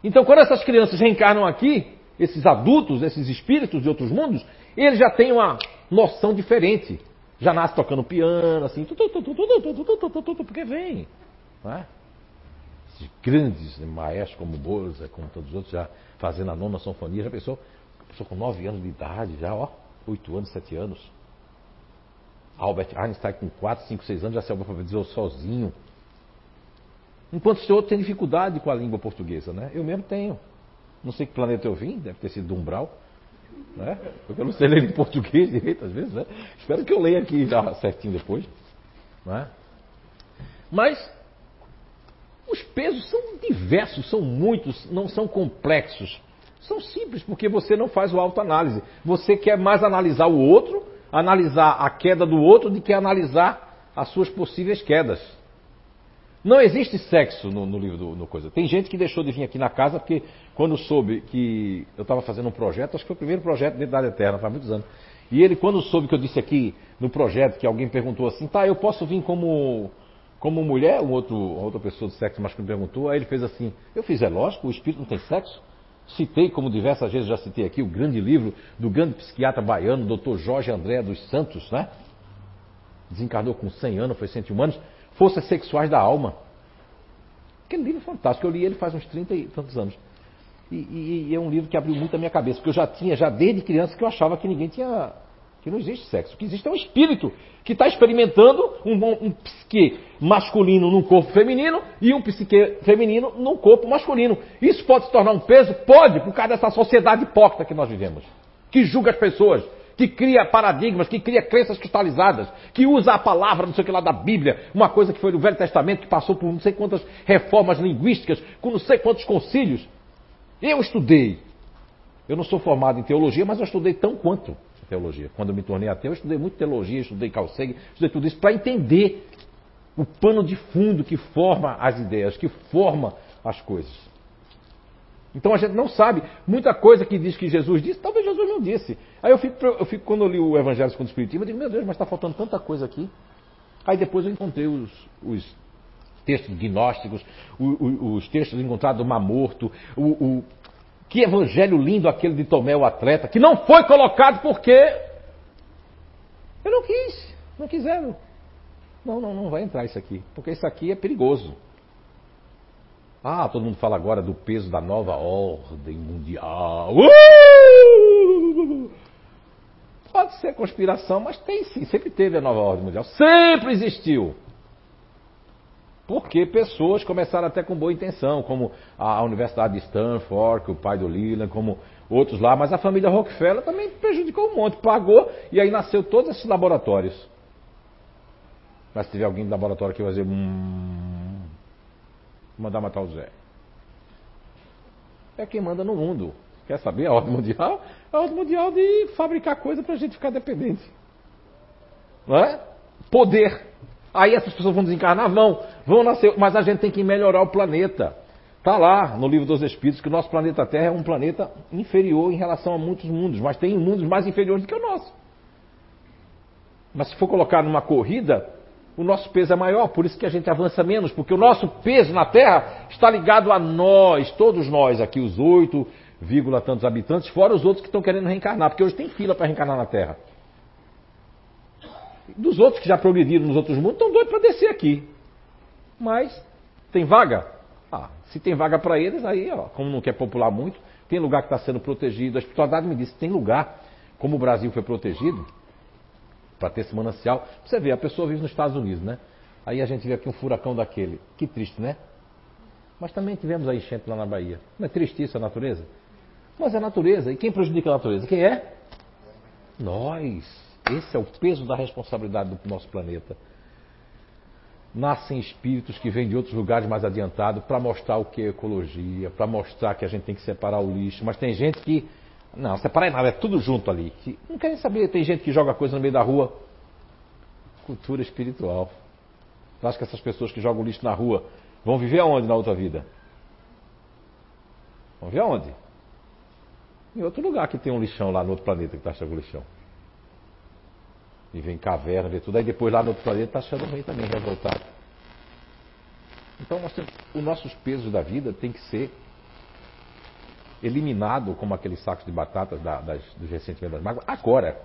Então, quando essas crianças reencarnam aqui, esses adultos, esses espíritos de outros mundos, eles já têm uma noção diferente. Já nasce tocando piano, assim, porque vem. Não é? Esses grandes maestros como Mozart, como todos os outros, já fazendo a nona sinfonia, já pensou, pessoa com nove anos de idade, já, ó, oito anos, sete anos. Albert Einstein com quatro, cinco, seis anos já se alfabetizou sozinho. Enquanto o outro tem dificuldade com a língua portuguesa, né? Eu mesmo tenho. Não sei que planeta eu vim, deve ter sido do umbral. Né? Porque eu não sei ler em português direito às vezes, né? Espero que eu leia aqui já certinho depois. Né? Mas os pesos são diversos, são muitos, não são complexos. São simples, porque você não faz o autoanálise. Você quer mais analisar o outro, analisar a queda do outro, do que analisar as suas possíveis quedas. Não existe sexo no, no livro do no Coisa. Tem gente que deixou de vir aqui na casa porque quando soube que eu estava fazendo um projeto, acho que foi o primeiro projeto dentro da Eterna, faz muitos anos. E ele, quando soube que eu disse aqui no projeto, que alguém perguntou assim, tá, eu posso vir como, como mulher? Um outro, outra pessoa do sexo masculino perguntou, aí ele fez assim, eu fiz, é lógico, o espírito não tem sexo? Citei, como diversas vezes já citei aqui, o grande livro do grande psiquiatra baiano, Dr. Jorge André dos Santos, né? Desencarnou com 100 anos, foi 101 anos Forças Sexuais da Alma. Aquele livro fantástico, eu li ele faz uns 30 e tantos anos. E, e, e, é um livro que abriu muito a minha cabeça, porque eu já tinha, já desde criança, que eu achava que ninguém tinha, Que não existe sexo. O que existe é um espírito que está experimentando um, um, psique masculino num corpo feminino e um psique feminino num corpo masculino. Isso pode se tornar um peso? Pode, por causa dessa sociedade hipócrita que nós vivemos. Que julga as pessoas, que cria paradigmas, que cria crenças cristalizadas, que usa a palavra, não sei o que lá da Bíblia, uma coisa que foi no Velho Testamento, que passou por não sei quantas reformas linguísticas, com não sei quantos concílios. Eu estudei. Eu não sou formado em teologia, mas eu estudei tão quanto teologia. Quando eu me tornei ateu, eu estudei muito teologia, estudei Carl estudei tudo isso para entender o pano de fundo que forma as ideias, que forma as coisas. Então a gente não sabe muita coisa que diz que Jesus disse, talvez Jesus não disse. Aí eu fico, eu fico quando eu li o Evangelho segundo o Espiritismo, eu digo, meu Deus, mas está faltando tanta coisa aqui. Aí depois eu encontrei os, os textos gnósticos, os, os, textos encontrados do Mar Morto, o, o, que evangelho lindo aquele de Tomé, o atleta, que não foi colocado porque eu não quis, não quiseram. Não, não, não vai entrar isso aqui, porque isso aqui é perigoso. Ah, todo mundo fala agora do peso da nova ordem mundial. Uh! Pode ser conspiração, mas tem sim, sempre teve a nova ordem mundial, sempre existiu. Porque pessoas começaram até com boa intenção, como a Universidade de Stanford, o pai do Leland, como outros lá, mas a família Rockefeller também prejudicou um monte, pagou e aí nasceu todos esses laboratórios. Mas se tiver alguém do laboratório que vai dizer, hum, mandar matar o Zé. É quem manda no mundo. Quer saber a ordem mundial? A ordem mundial de fabricar coisa para a gente ficar dependente. Não é? Poder. Aí essas pessoas vão desencarnar? Vão, vão nascer, mas a gente tem que melhorar o planeta. Está lá no livro dos Espíritos que o nosso planeta Terra é um planeta inferior em relação a muitos mundos, mas tem mundos mais inferiores do que o nosso. Mas se for colocar numa corrida, o nosso peso é maior, por isso que a gente avança menos, porque o nosso peso na Terra está ligado a nós, todos nós aqui, os 8, tantos habitantes, fora os outros que estão querendo reencarnar, porque hoje tem fila para reencarnar na Terra dos outros que já progrediram nos outros mundos estão doidos para descer aqui. Mas tem vaga? Ah, se tem vaga para eles, aí, ó, como não quer popular muito, tem lugar que está sendo protegido. A espiritualidade me disse tem lugar, como o Brasil foi protegido, para ter esse manancial. Você vê, a pessoa vive nos Estados Unidos, né? Aí a gente vê aqui um furacão daquele. Que triste, né? Mas também tivemos a enchente lá na Bahia. Não é triste isso, a natureza? Mas é a natureza. E quem prejudica a natureza? Quem é? Nós. Esse é o peso da responsabilidade do nosso planeta. Nascem espíritos que vêm de outros lugares mais adiantados para mostrar o que é ecologia, para mostrar que a gente tem que separar o lixo. Mas tem gente que. Não, separar é nada, é tudo junto ali. Não querem saber, tem gente que joga coisa no meio da rua. Cultura espiritual. Você acha que essas pessoas que jogam lixo na rua vão viver aonde na outra vida? Vão viver aonde? Em outro lugar que tem um lixão lá no outro planeta que está achando lixão e vem caverna, vê tudo. Aí depois lá no outro planeta está achando ruim também, revoltado. Então nós temos, os nossos pesos da vida tem que ser eliminado como aqueles sacos de batatas da, das, dos ressentimentos das mágoas. Agora,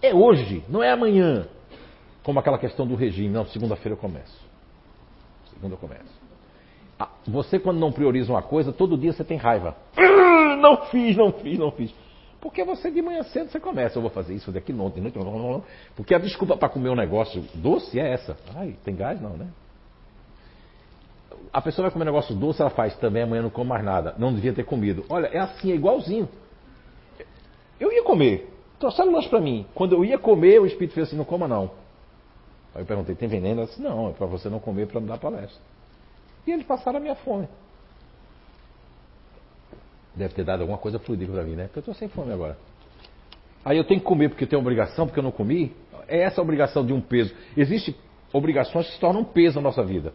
é hoje, não é amanhã. Como aquela questão do regime. Não, segunda-feira eu começo. Segunda eu começo. Ah, você quando não prioriza uma coisa, todo dia você tem raiva. Não fiz, não fiz, não fiz. Porque você de manhã cedo você começa, eu vou fazer isso daqui ontem, noite, porque a desculpa para comer um negócio doce é essa. Ai, tem gás não, né? A pessoa vai comer um negócio doce, ela faz também, amanhã não come mais nada. Não devia ter comido. Olha, é assim, é igualzinho. Eu ia comer. Trouxeram lanche para mim. Quando eu ia comer, o espírito fez assim, não coma não. Aí eu perguntei, tem veneno? Ela disse, não, é para você não comer para não dar palestra. E eles passaram a minha fome. Deve ter dado alguma coisa fluida para mim, né? Porque eu estou sem fome agora. Aí eu tenho que comer porque eu tenho obrigação, porque eu não comi. É essa a obrigação de um peso. Existem obrigações que se tornam um peso na nossa vida.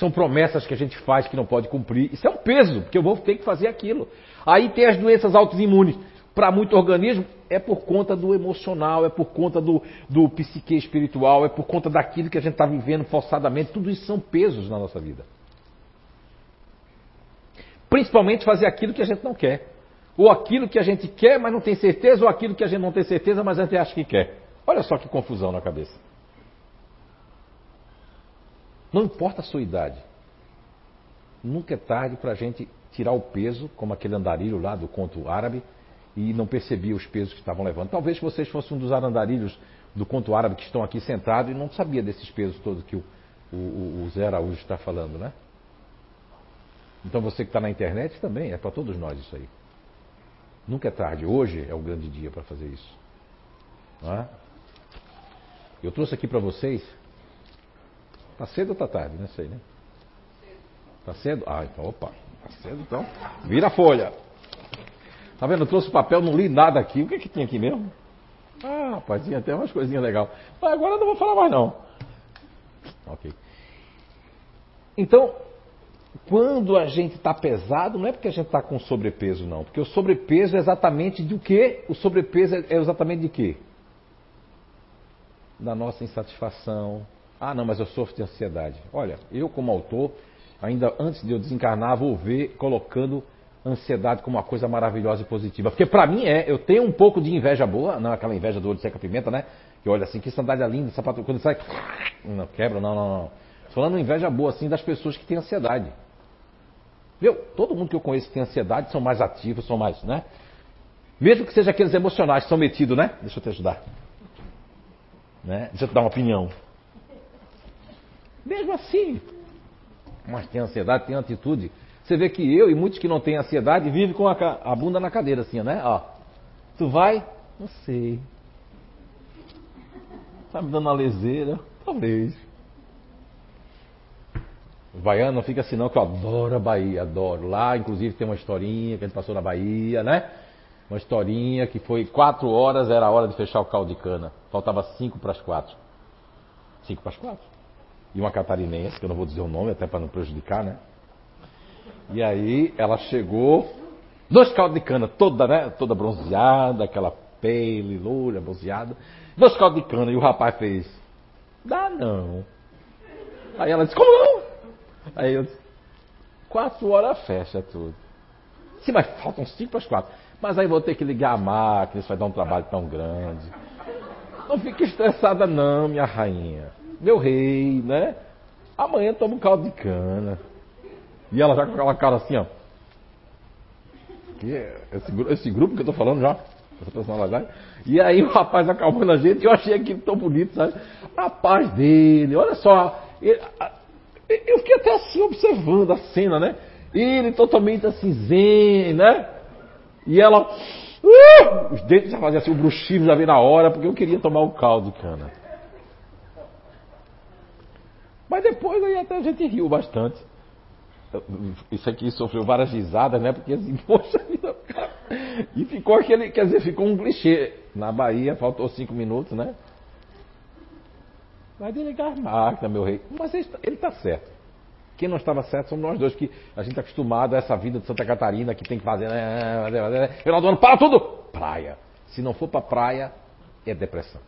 São promessas que a gente faz que não pode cumprir. Isso é um peso, porque eu vou ter que fazer aquilo. Aí tem as doenças autoimunes. Para muito organismo, é por conta do emocional, é por conta do, do psique espiritual, é por conta daquilo que a gente está vivendo forçadamente. Tudo isso são pesos na nossa vida. Principalmente fazer aquilo que a gente não quer. Ou aquilo que a gente quer, mas não tem certeza, ou aquilo que a gente não tem certeza, mas a gente acha que quer. Olha só que confusão na cabeça. Não importa a sua idade. Nunca é tarde para a gente tirar o peso, como aquele andarilho lá do conto árabe, e não percebia os pesos que estavam levando. Talvez vocês fossem um dos arandarilhos do conto árabe que estão aqui sentados e não sabia desses pesos todos que o, o, o Zé Araújo está falando, né? Então você que está na internet também, é para todos nós isso aí. Nunca é tarde, hoje é o grande dia para fazer isso. É? Eu trouxe aqui para vocês. Tá cedo ou tá tarde? Não sei, né? Tá cedo? Ah, então, opa. Tá cedo então. Vira a folha. Tá vendo? Eu trouxe papel, não li nada aqui. O que, é que tinha aqui mesmo? Ah, rapaz, tinha até umas coisinhas legais. Mas agora eu não vou falar mais não. Ok. Então, quando a gente está pesado, não é porque a gente está com sobrepeso, não. Porque o sobrepeso é exatamente do quê? O sobrepeso é exatamente de quê? Da nossa insatisfação. Ah, não, mas eu sofro de ansiedade. Olha, eu como autor, ainda antes de eu desencarnar, vou ver colocando ansiedade como uma coisa maravilhosa e positiva. Porque para mim é, eu tenho um pouco de inveja boa, não aquela inveja do olho seca pimenta, né? Que olha assim, que sandália linda, sapato, quando sai, não quebra, não, não, não. Falando inveja boa assim das pessoas que têm ansiedade. Viu? Todo mundo que eu conheço que tem ansiedade são mais ativos, são mais, né? Mesmo que seja aqueles emocionais que são metidos, né? Deixa eu te ajudar. Né? Deixa eu te dar uma opinião. Mesmo assim. Mas tem ansiedade, tem atitude. Você vê que eu e muitos que não têm ansiedade vivem com a, a bunda na cadeira, assim, né? Ó. Tu vai? Não sei. Tá me dando uma leseira? Talvez. Baiano não fica assim não, que eu adoro a Bahia, adoro. Lá, inclusive, tem uma historinha que a gente passou na Bahia, né? Uma historinha que foi quatro horas, era a hora de fechar o caldo de cana. Faltava cinco para as quatro. Cinco para as quatro. E uma catarinense, que eu não vou dizer o nome, até para não prejudicar, né? E aí ela chegou, dois caldos de cana, toda, né? Toda bronzeada, aquela pele, loura, bronzeada. Dois caldos de cana. E o rapaz fez, dá não. Aí ela disse, como não? Aí eu disse, quatro horas fecha tudo. Sim, mas faltam cinco para as quatro. Mas aí vou ter que ligar a máquina, isso vai dar um trabalho tão grande. Não fique estressada não, minha rainha. Meu rei, né? Amanhã toma um caldo de cana. E ela já com aquela cara assim, ó. Esse, esse grupo que eu tô falando já, essa personalidade. E aí o rapaz acalmando a gente, eu achei aquilo tão bonito, sabe? A paz dele, olha só. Ele, eu fiquei até assim observando a cena, né? Ele totalmente assim, zen, né? E ela. Uh, os dentes já faziam assim, o bruxismo já veio na hora, porque eu queria tomar o caldo, cana. Mas depois aí até a gente riu bastante. Isso aqui sofreu várias risadas, né? Porque assim, poxa vida, E ficou aquele, quer dizer, ficou um clichê. Na Bahia faltou cinco minutos, né? Vai desligar a máquina, meu rei. Mas ele está tá certo. Quem não estava certo somos nós dois, que a gente está acostumado a essa vida de Santa Catarina, que tem que fazer. Né, final do ano, para tudo! Praia. Se não for para praia, é depressão.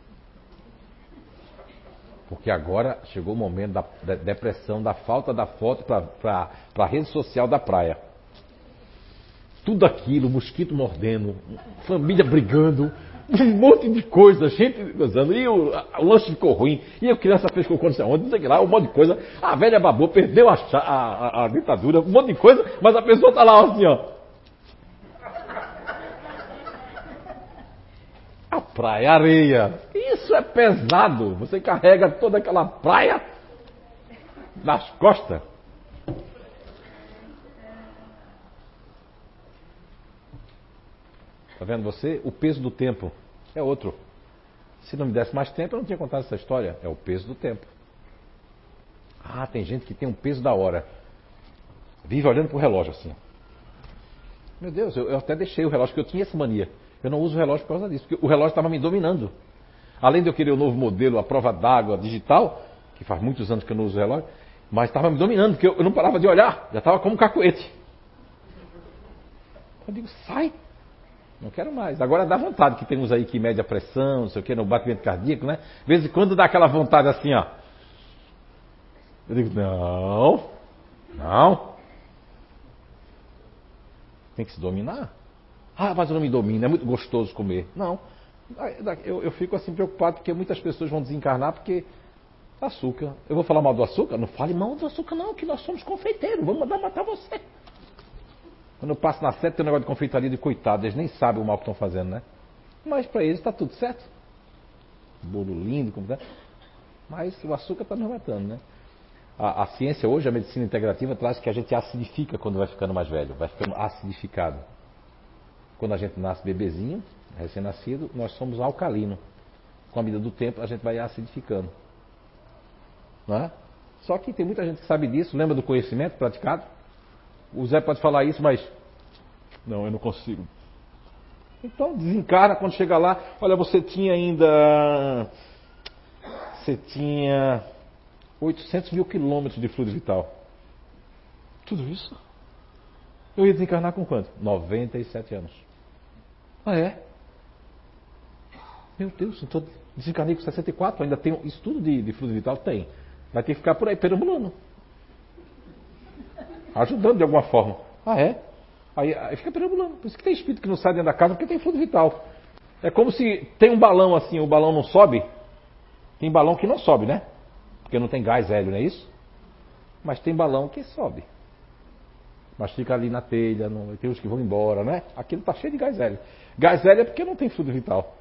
Porque agora chegou o momento da, depressão, da falta da foto para a rede social da praia. Tudo aquilo, mosquito mordendo, família brigando, um monte de coisa, gente gozando, e o, o, lanche ficou ruim, e a criança fez com não sei onde, não sei lá, um monte de coisa. A velha babou, perdeu a, a, a, a ditadura, um monte de coisa, mas a pessoa está lá assim, ó. A praia, areia. Isso é pesado. Você carrega toda aquela praia nas costas. Está vendo você? O peso do tempo é outro. Se não me desse mais tempo, eu não tinha contado essa história. É o peso do tempo. Ah, tem gente que tem um peso da hora. Vive olhando para o relógio assim. Meu Deus, eu, eu até deixei o relógio, porque eu tinha essa mania. Eu não uso relógio por causa disso, porque o relógio estava me dominando. Além de eu querer o novo modelo, a prova d'água digital, que faz muitos anos que eu não uso relógio, mas estava me dominando, porque eu, eu não parava de olhar, já estava como um cacuete. Eu digo, sai! Não quero mais. Agora dá vontade, que tem uns aí que mede a pressão, não sei o que, no batimento cardíaco, né? De vez em quando dá aquela vontade assim, ó. Eu digo, não, não. Tem que se dominar. Ah, mas eu não me domino, é muito gostoso comer. Não. Eu, eu fico assim preocupado porque muitas pessoas vão desencarnar porque açúcar. Eu vou falar mal do açúcar? Não fale mal do açúcar, não, que nós somos confeiteiros. Vamos mandar matar você. Quando eu passo na seta tem um negócio de confeitaria de coitado, eles nem sabem o mal que estão fazendo, né? Mas para eles está tudo certo. Bolo lindo, como tá. Mas o açúcar está nos matando, né? A, a, ciência hoje, a medicina integrativa, traz que a gente acidifica quando vai ficando mais velho, vai ficando acidificado. Quando a gente nasce bebezinho, recém-nascido, nós somos alcalino. Com a medida do tempo, a gente vai acidificando. Não é? Só que tem muita gente que sabe disso, lembra do conhecimento praticado? O Zé pode falar isso, mas. Não, eu não consigo. Então desencarna quando chega lá. Olha, você tinha ainda. Você tinha 800 mil quilômetros de fluido vital. Tudo isso? Eu ia desencarnar com quanto? 97 anos. Ah, é? Meu Deus, então desencarnei com 64, ainda tem estudo de, de fluido vital? Tem. Vai ter que ficar por aí perambulando. Ajudando de alguma forma. Ah, é? Aí, aí fica perambulando. Por isso que tem espírito que não sai dentro da casa porque tem fluido vital. É como se tem um balão assim, o balão não sobe. Tem balão que não sobe, né? Porque não tem gás hélio, não é isso? Mas tem balão que sobe. Mas fica ali na telha, não, tem os que vão embora, né? Aquilo está cheio de gás hélio. Gás hélio é porque não tem fluido vital.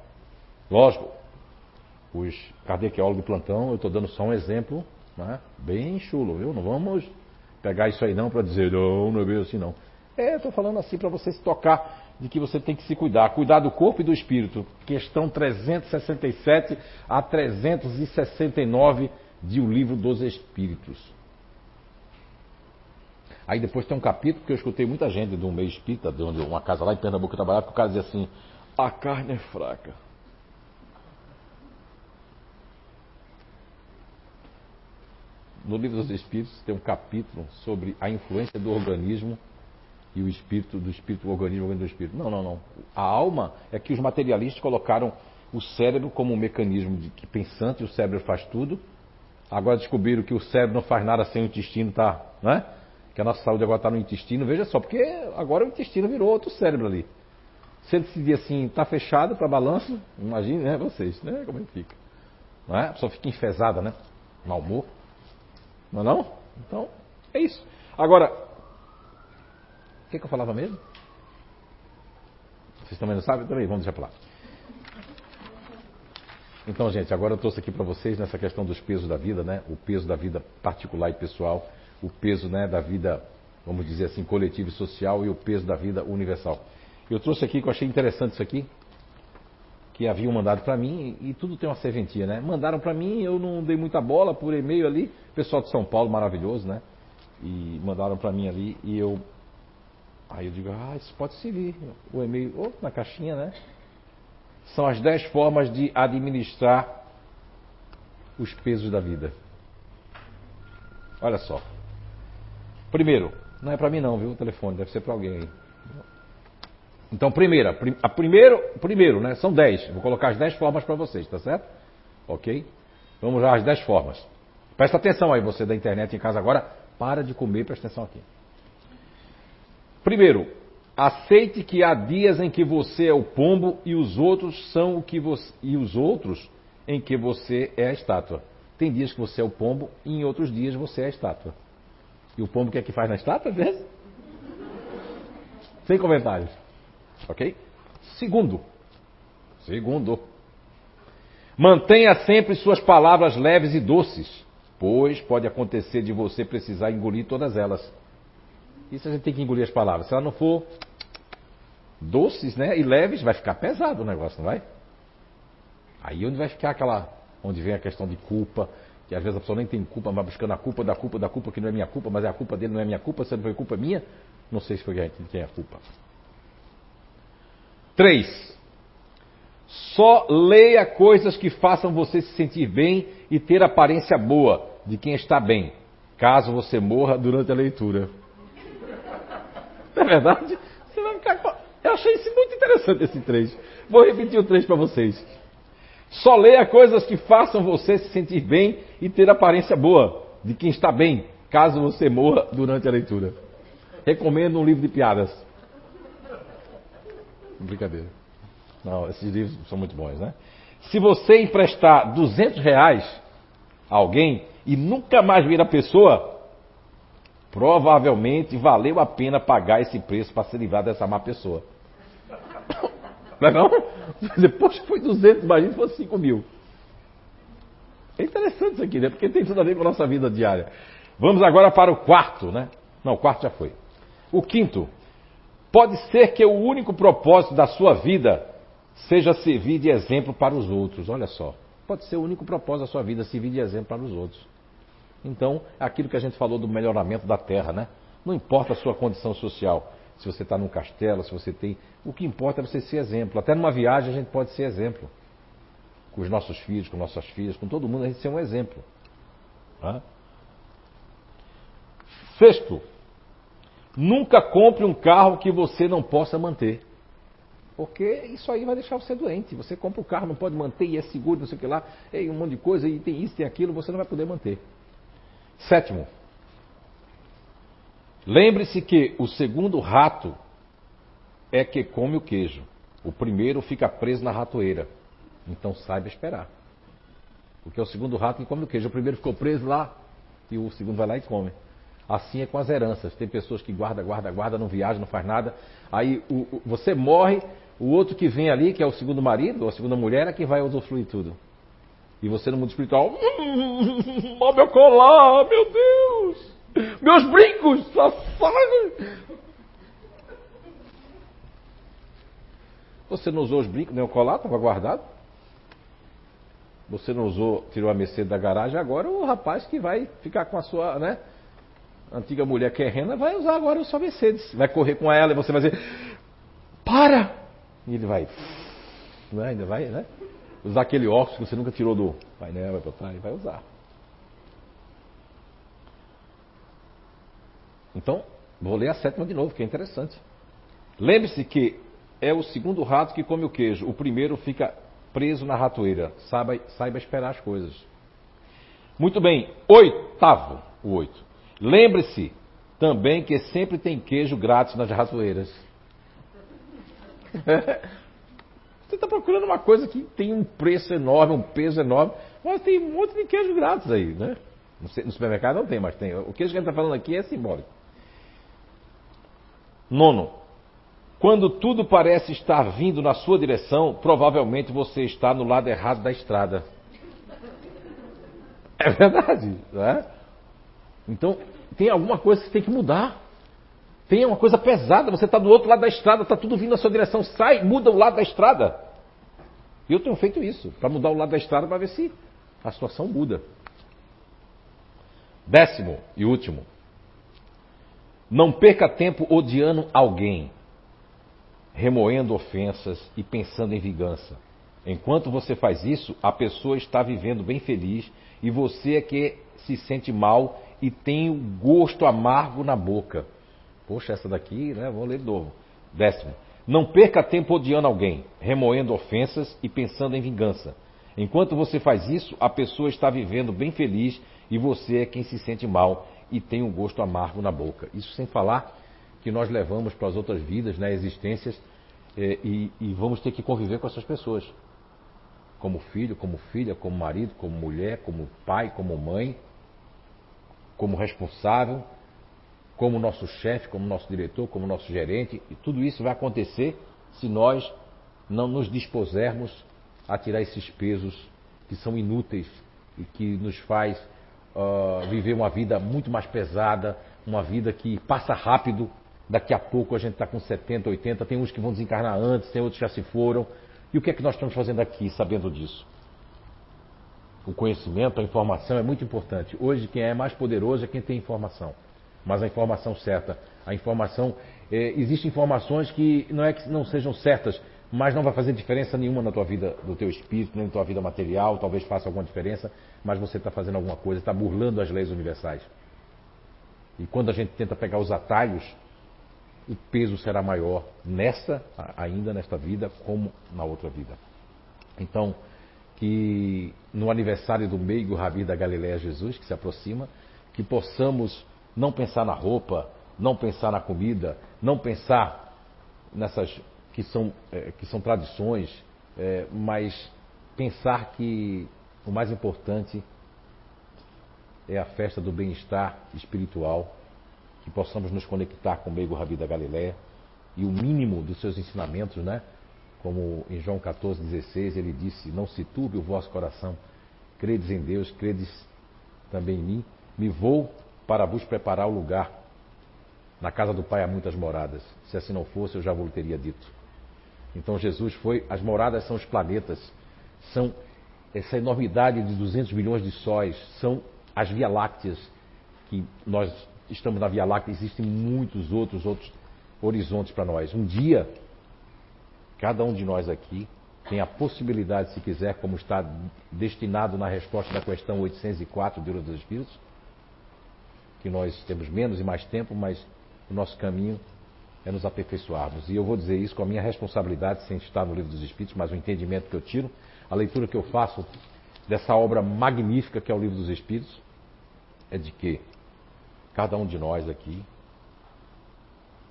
Lógico, os cardequeólogos de plantão, eu estou dando só um exemplo, né? bem chulo, viu? Não vamos pegar isso aí não para dizer, não, não é bem assim não. É, estou falando assim para você se tocar de que você tem que se cuidar. Cuidar do corpo e do espírito. Questão 367 a 369 de O Livro dos Espíritos. Aí depois tem um capítulo que eu escutei muita gente de um meio espírita, de uma casa lá em Pernambuco trabalhava, que o cara dizia assim, a carne é fraca. No livro dos Espíritos tem um capítulo sobre a influência do organismo e o espírito, do espírito, o organismo, o organismo do espírito. Não, não, não. A alma é que os materialistas colocaram o cérebro como um mecanismo de que pensante, o cérebro faz tudo, Agora descobriram que o cérebro não faz nada sem o intestino, tá? Né? Que a nossa saúde agora está no intestino. Veja só, porque agora o intestino virou outro cérebro ali. Se ele decidir assim, está fechado para balanço, imagine, né, vocês, né? Como é que fica? Não é? A pessoa fica enfesada, né? Mal humor. Não é não? Então, é isso. Agora, o que, que eu falava mesmo? Vocês também não sabem? Também, vamos deixar para lá. Então, gente, agora eu trouxe aqui para vocês nessa questão dos pesos da vida, né? O peso da vida particular e pessoal, o peso né, da vida, vamos dizer assim, coletiva e social e o peso da vida universal. Eu trouxe aqui que eu achei interessante isso aqui, que haviam mandado para mim e, tudo tem uma serventia, né? Mandaram para mim, eu não dei muita bola por e-mail ali, pessoal de São Paulo maravilhoso, né? E mandaram para mim ali e eu aí eu digo, ah, isso pode servir. O e-mail, oh, na caixinha, né? são as dez formas de administrar os pesos da vida. Olha só. Primeiro, não é para mim não, viu? O telefone deve ser para alguém aí. Então, primeira, a primeiro, primeiro, né? São dez. Vou colocar as dez formas para vocês, tá certo? Ok? Vamos lá, as dez formas. Presta atenção aí, você da internet em casa agora. Para de comer, presta atenção aqui. Primeiro, Aceite que há dias em que você é o pombo e os outros são o que você e os outros em que você é a estátua. Tem dias que você é o pombo e em outros dias você é a estátua. E o pombo o que é que faz na estátua? Sem comentários. Ok? Segundo. Segundo. Mantenha sempre suas palavras leves e doces, pois pode acontecer de você precisar engolir todas elas. Isso a gente tem que engolir as palavras. Se ela não for doces, né, e leves, vai ficar pesado o negócio, não vai? Aí onde vai ficar aquela, onde vem a questão de culpa, que às vezes a pessoa nem tem culpa, mas buscando a culpa da culpa da culpa que não é minha culpa, mas é a culpa dele, não é minha culpa, se não foi culpa minha, não sei se foi quem tem a culpa. Três. Só leia coisas que façam você se sentir bem e ter aparência boa de quem está bem, caso você morra durante a leitura. Não é verdade? Você vai ficar. Eu achei isso muito interessante, esse 3. Vou repetir o 3 para vocês. Só leia coisas que façam você se sentir bem e ter aparência boa de quem está bem, caso você morra durante a leitura. Recomendo um livro de piadas. Brincadeira. Não, esses livros são muito bons, né? Se você emprestar 200 reais a alguém e nunca mais vir a pessoa, Provavelmente valeu a pena pagar esse preço para se livrar dessa má pessoa. Não é não? Depois foi 200, imagina se fosse 5 mil. É interessante isso aqui, né? Porque tem tudo a ver com a nossa vida diária. Vamos agora para o quarto, né? Não, o quarto já foi. O quinto. Pode ser que o único propósito da sua vida seja servir de exemplo para os outros. Olha só. Pode ser o único propósito da sua vida, servir de exemplo para os outros. Então, aquilo que a gente falou do melhoramento da terra, né? Não importa a sua condição social, se você está num castelo, se você tem. O que importa é você ser exemplo. Até numa viagem a gente pode ser exemplo. Com os nossos filhos, com nossas filhas, com todo mundo a gente ser um exemplo. Né? Sexto, nunca compre um carro que você não possa manter. Porque isso aí vai deixar você doente. Você compra o um carro, não pode manter, e é seguro, não sei o que lá, e um monte de coisa, e tem isso, tem aquilo, você não vai poder manter. Sétimo, lembre-se que o segundo rato é que come o queijo. O primeiro fica preso na ratoeira. Então saiba esperar. Porque é o segundo rato que come o queijo. O primeiro ficou preso lá e o segundo vai lá e come. Assim é com as heranças. Tem pessoas que guarda, guarda, guarda, não viaja, não faz nada. Aí o, o, você morre, o outro que vem ali, que é o segundo marido ou a segunda mulher, é que vai usufruir tudo. E você no mundo espiritual, ó meu colar, meu Deus, meus brincos, Você não usou os brincos, nem o colar, estava guardado. Você não usou, tirou a Mercedes da garagem, agora o rapaz que vai ficar com a sua, né? Antiga mulher que é vai usar agora o sua Mercedes. Vai correr com ela e você vai dizer, para! E ele vai, não é? ainda vai, né? Usar aquele óculos que você nunca tirou do painel, vai botar e vai usar. Então, vou ler a sétima de novo, que é interessante. Lembre-se que é o segundo rato que come o queijo. O primeiro fica preso na ratoeira. Saiba, saiba esperar as coisas. Muito bem. Oitavo, o oito. Lembre-se também que sempre tem queijo grátis nas ratoeiras. Você está procurando uma coisa que tem um preço enorme, um peso enorme, mas tem um monte de queijo grátis aí, né? No supermercado não tem, mas tem. O queijo que gente está falando aqui é simbólico. Nono. Quando tudo parece estar vindo na sua direção, provavelmente você está no lado errado da estrada. É verdade, não é? Então, tem alguma coisa que tem que mudar. Tem uma coisa pesada, você está do outro lado da estrada, está tudo vindo na sua direção, sai, muda o lado da estrada. E eu tenho feito isso, para mudar o lado da estrada para ver se a situação muda. Décimo e último. Não perca tempo odiando alguém, remoendo ofensas e pensando em vingança. Enquanto você faz isso, a pessoa está vivendo bem feliz e você é que se sente mal e tem o gosto amargo na boca. Poxa, essa daqui, né? Vou ler de novo. Décimo. Não perca tempo odiando alguém, remoendo ofensas e pensando em vingança. Enquanto você faz isso, a pessoa está vivendo bem feliz e você é quem se sente mal e tem um gosto amargo na boca. Isso sem falar que nós levamos para as outras vidas, né, existências, é, e, e vamos ter que conviver com essas pessoas. Como filho, como filha, como marido, como mulher, como pai, como mãe, como responsável, como nosso chefe, como nosso diretor, como nosso gerente, e tudo isso vai acontecer se nós não nos dispusermos a tirar esses pesos que são inúteis e que nos faz uh, viver uma vida muito mais pesada, uma vida que passa rápido. Daqui a pouco a gente está com 70, 80, tem uns que vão desencarnar antes, tem outros que já se foram. E o que é que nós estamos fazendo aqui sabendo disso? O conhecimento, a informação é muito importante. Hoje quem é mais poderoso é quem tem informação mas a informação certa. A informação. É, existem informações que não é que não sejam certas, mas não vai fazer diferença nenhuma na tua vida, do teu espírito, nem na tua vida material, talvez faça alguma diferença, mas você está fazendo alguma coisa, está burlando as leis universais. E quando a gente tenta pegar os atalhos, o peso será maior nessa, ainda nesta vida, como na outra vida. Então, que no aniversário do meigo Rabi da Galileia Jesus, que se aproxima, que possamos não pensar na roupa, não pensar na comida, não pensar nessas que são, é, que são tradições, é, mas pensar que o mais importante é a festa do bem-estar espiritual que possamos nos conectar com o meio Rabi da Galiléia e o mínimo dos seus ensinamentos, né? Como em João 14,16 ele disse: Não se turbe o vosso coração, credes em Deus, credes também em mim. Me vou para vos preparar o lugar. Na casa do Pai há muitas moradas. Se assim não fosse, eu já vos teria dito. Então Jesus foi. As moradas são os planetas, são essa enormidade de 200 milhões de sóis, são as Via Lácteas, que nós estamos na Via Láctea, existem muitos outros, outros horizontes para nós. Um dia, cada um de nós aqui tem a possibilidade, se quiser, como está destinado na resposta da questão 804 do Livro dos Espíritos, que nós temos menos e mais tempo, mas o nosso caminho é nos aperfeiçoarmos. E eu vou dizer isso com a minha responsabilidade, sem estar no Livro dos Espíritos, mas o entendimento que eu tiro, a leitura que eu faço dessa obra magnífica que é o Livro dos Espíritos, é de que cada um de nós aqui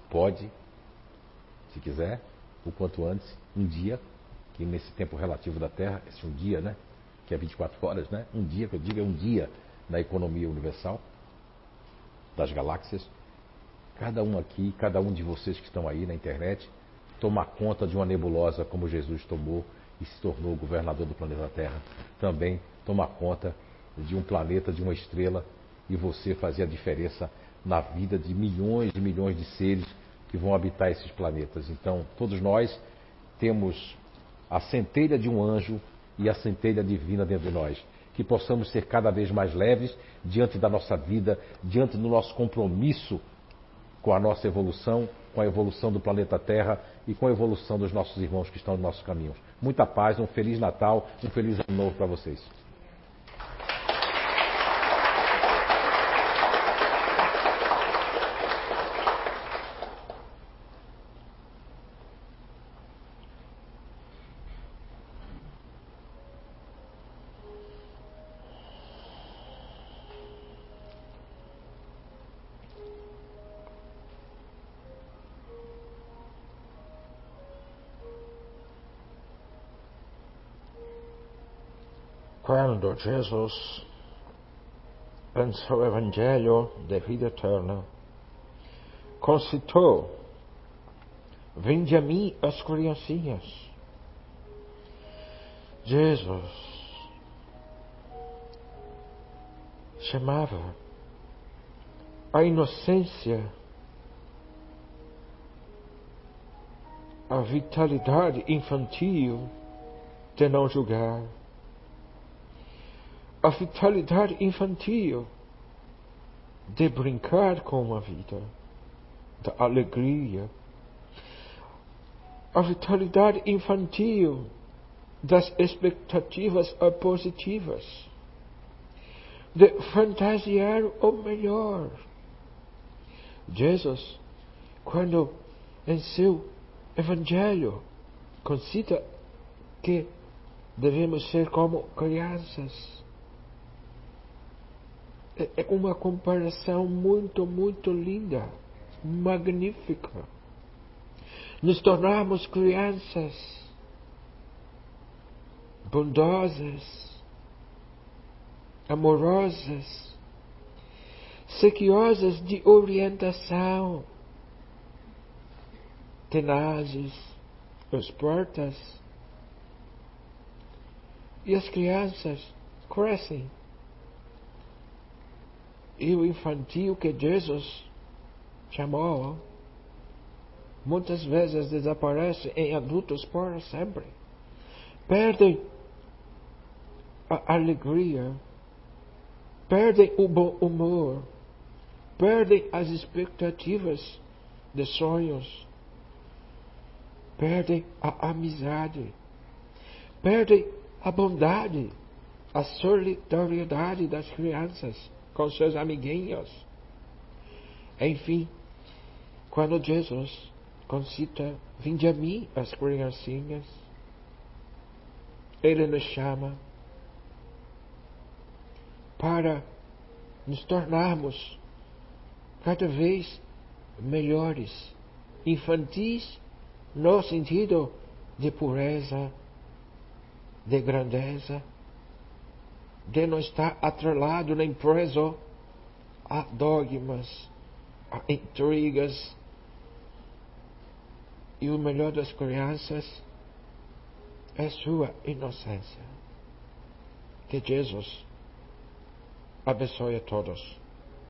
pode, se quiser, o quanto antes, um dia, que nesse tempo relativo da Terra, esse um dia, né? Que é 24 horas, né? Um dia, que eu digo, é um dia na economia universal das galáxias. Cada um aqui, cada um de vocês que estão aí na internet, tomar conta de uma nebulosa como Jesus tomou e se tornou governador do planeta Terra. Também tomar conta de um planeta, de uma estrela, e você fazer a diferença na vida de milhões e milhões de seres que vão habitar esses planetas. Então, todos nós temos a centelha de um anjo e a centelha divina dentro de nós. Que possamos ser cada vez mais leves diante da nossa vida, diante do nosso compromisso com a nossa evolução, com a evolução do planeta Terra e com a evolução dos nossos irmãos que estão no nosso caminho. Muita paz, um Feliz Natal, um Feliz Ano Novo para vocês. Quando Jesus, em seu Evangelho de vida eterna, concitou: Vinde a mim as criancinhas. Jesus chamava a inocência, a vitalidade infantil de não julgar a vitalidade infantil de brincar com a vida, da alegria, a vitalidade infantil das expectativas positivas, de fantasiar o melhor. Jesus, quando em seu Evangelho concita que devemos ser como crianças, é, é uma comparação muito, muito linda, magnífica. Nos tornarmos crianças bondosas, amorosas, sequiosas de orientação, tenazes, portas E as crianças crescem e o infantil que Jesus chamou, muitas vezes desaparece em adultos para sempre. Perdem a alegria, perdem o bom humor, perdem as expectativas de sonhos, perdem a amizade, perdem a bondade, a solidariedade das crianças com seus amiguinhos. Enfim, quando Jesus concita, vinde a mim as criancinhas, Ele nos chama para nos tornarmos cada vez melhores, infantis no sentido de pureza, de grandeza, de não estar atrelado nem preso a dogmas, a intrigas. E o melhor das crianças é sua inocência. Que Jesus abençoe a todos.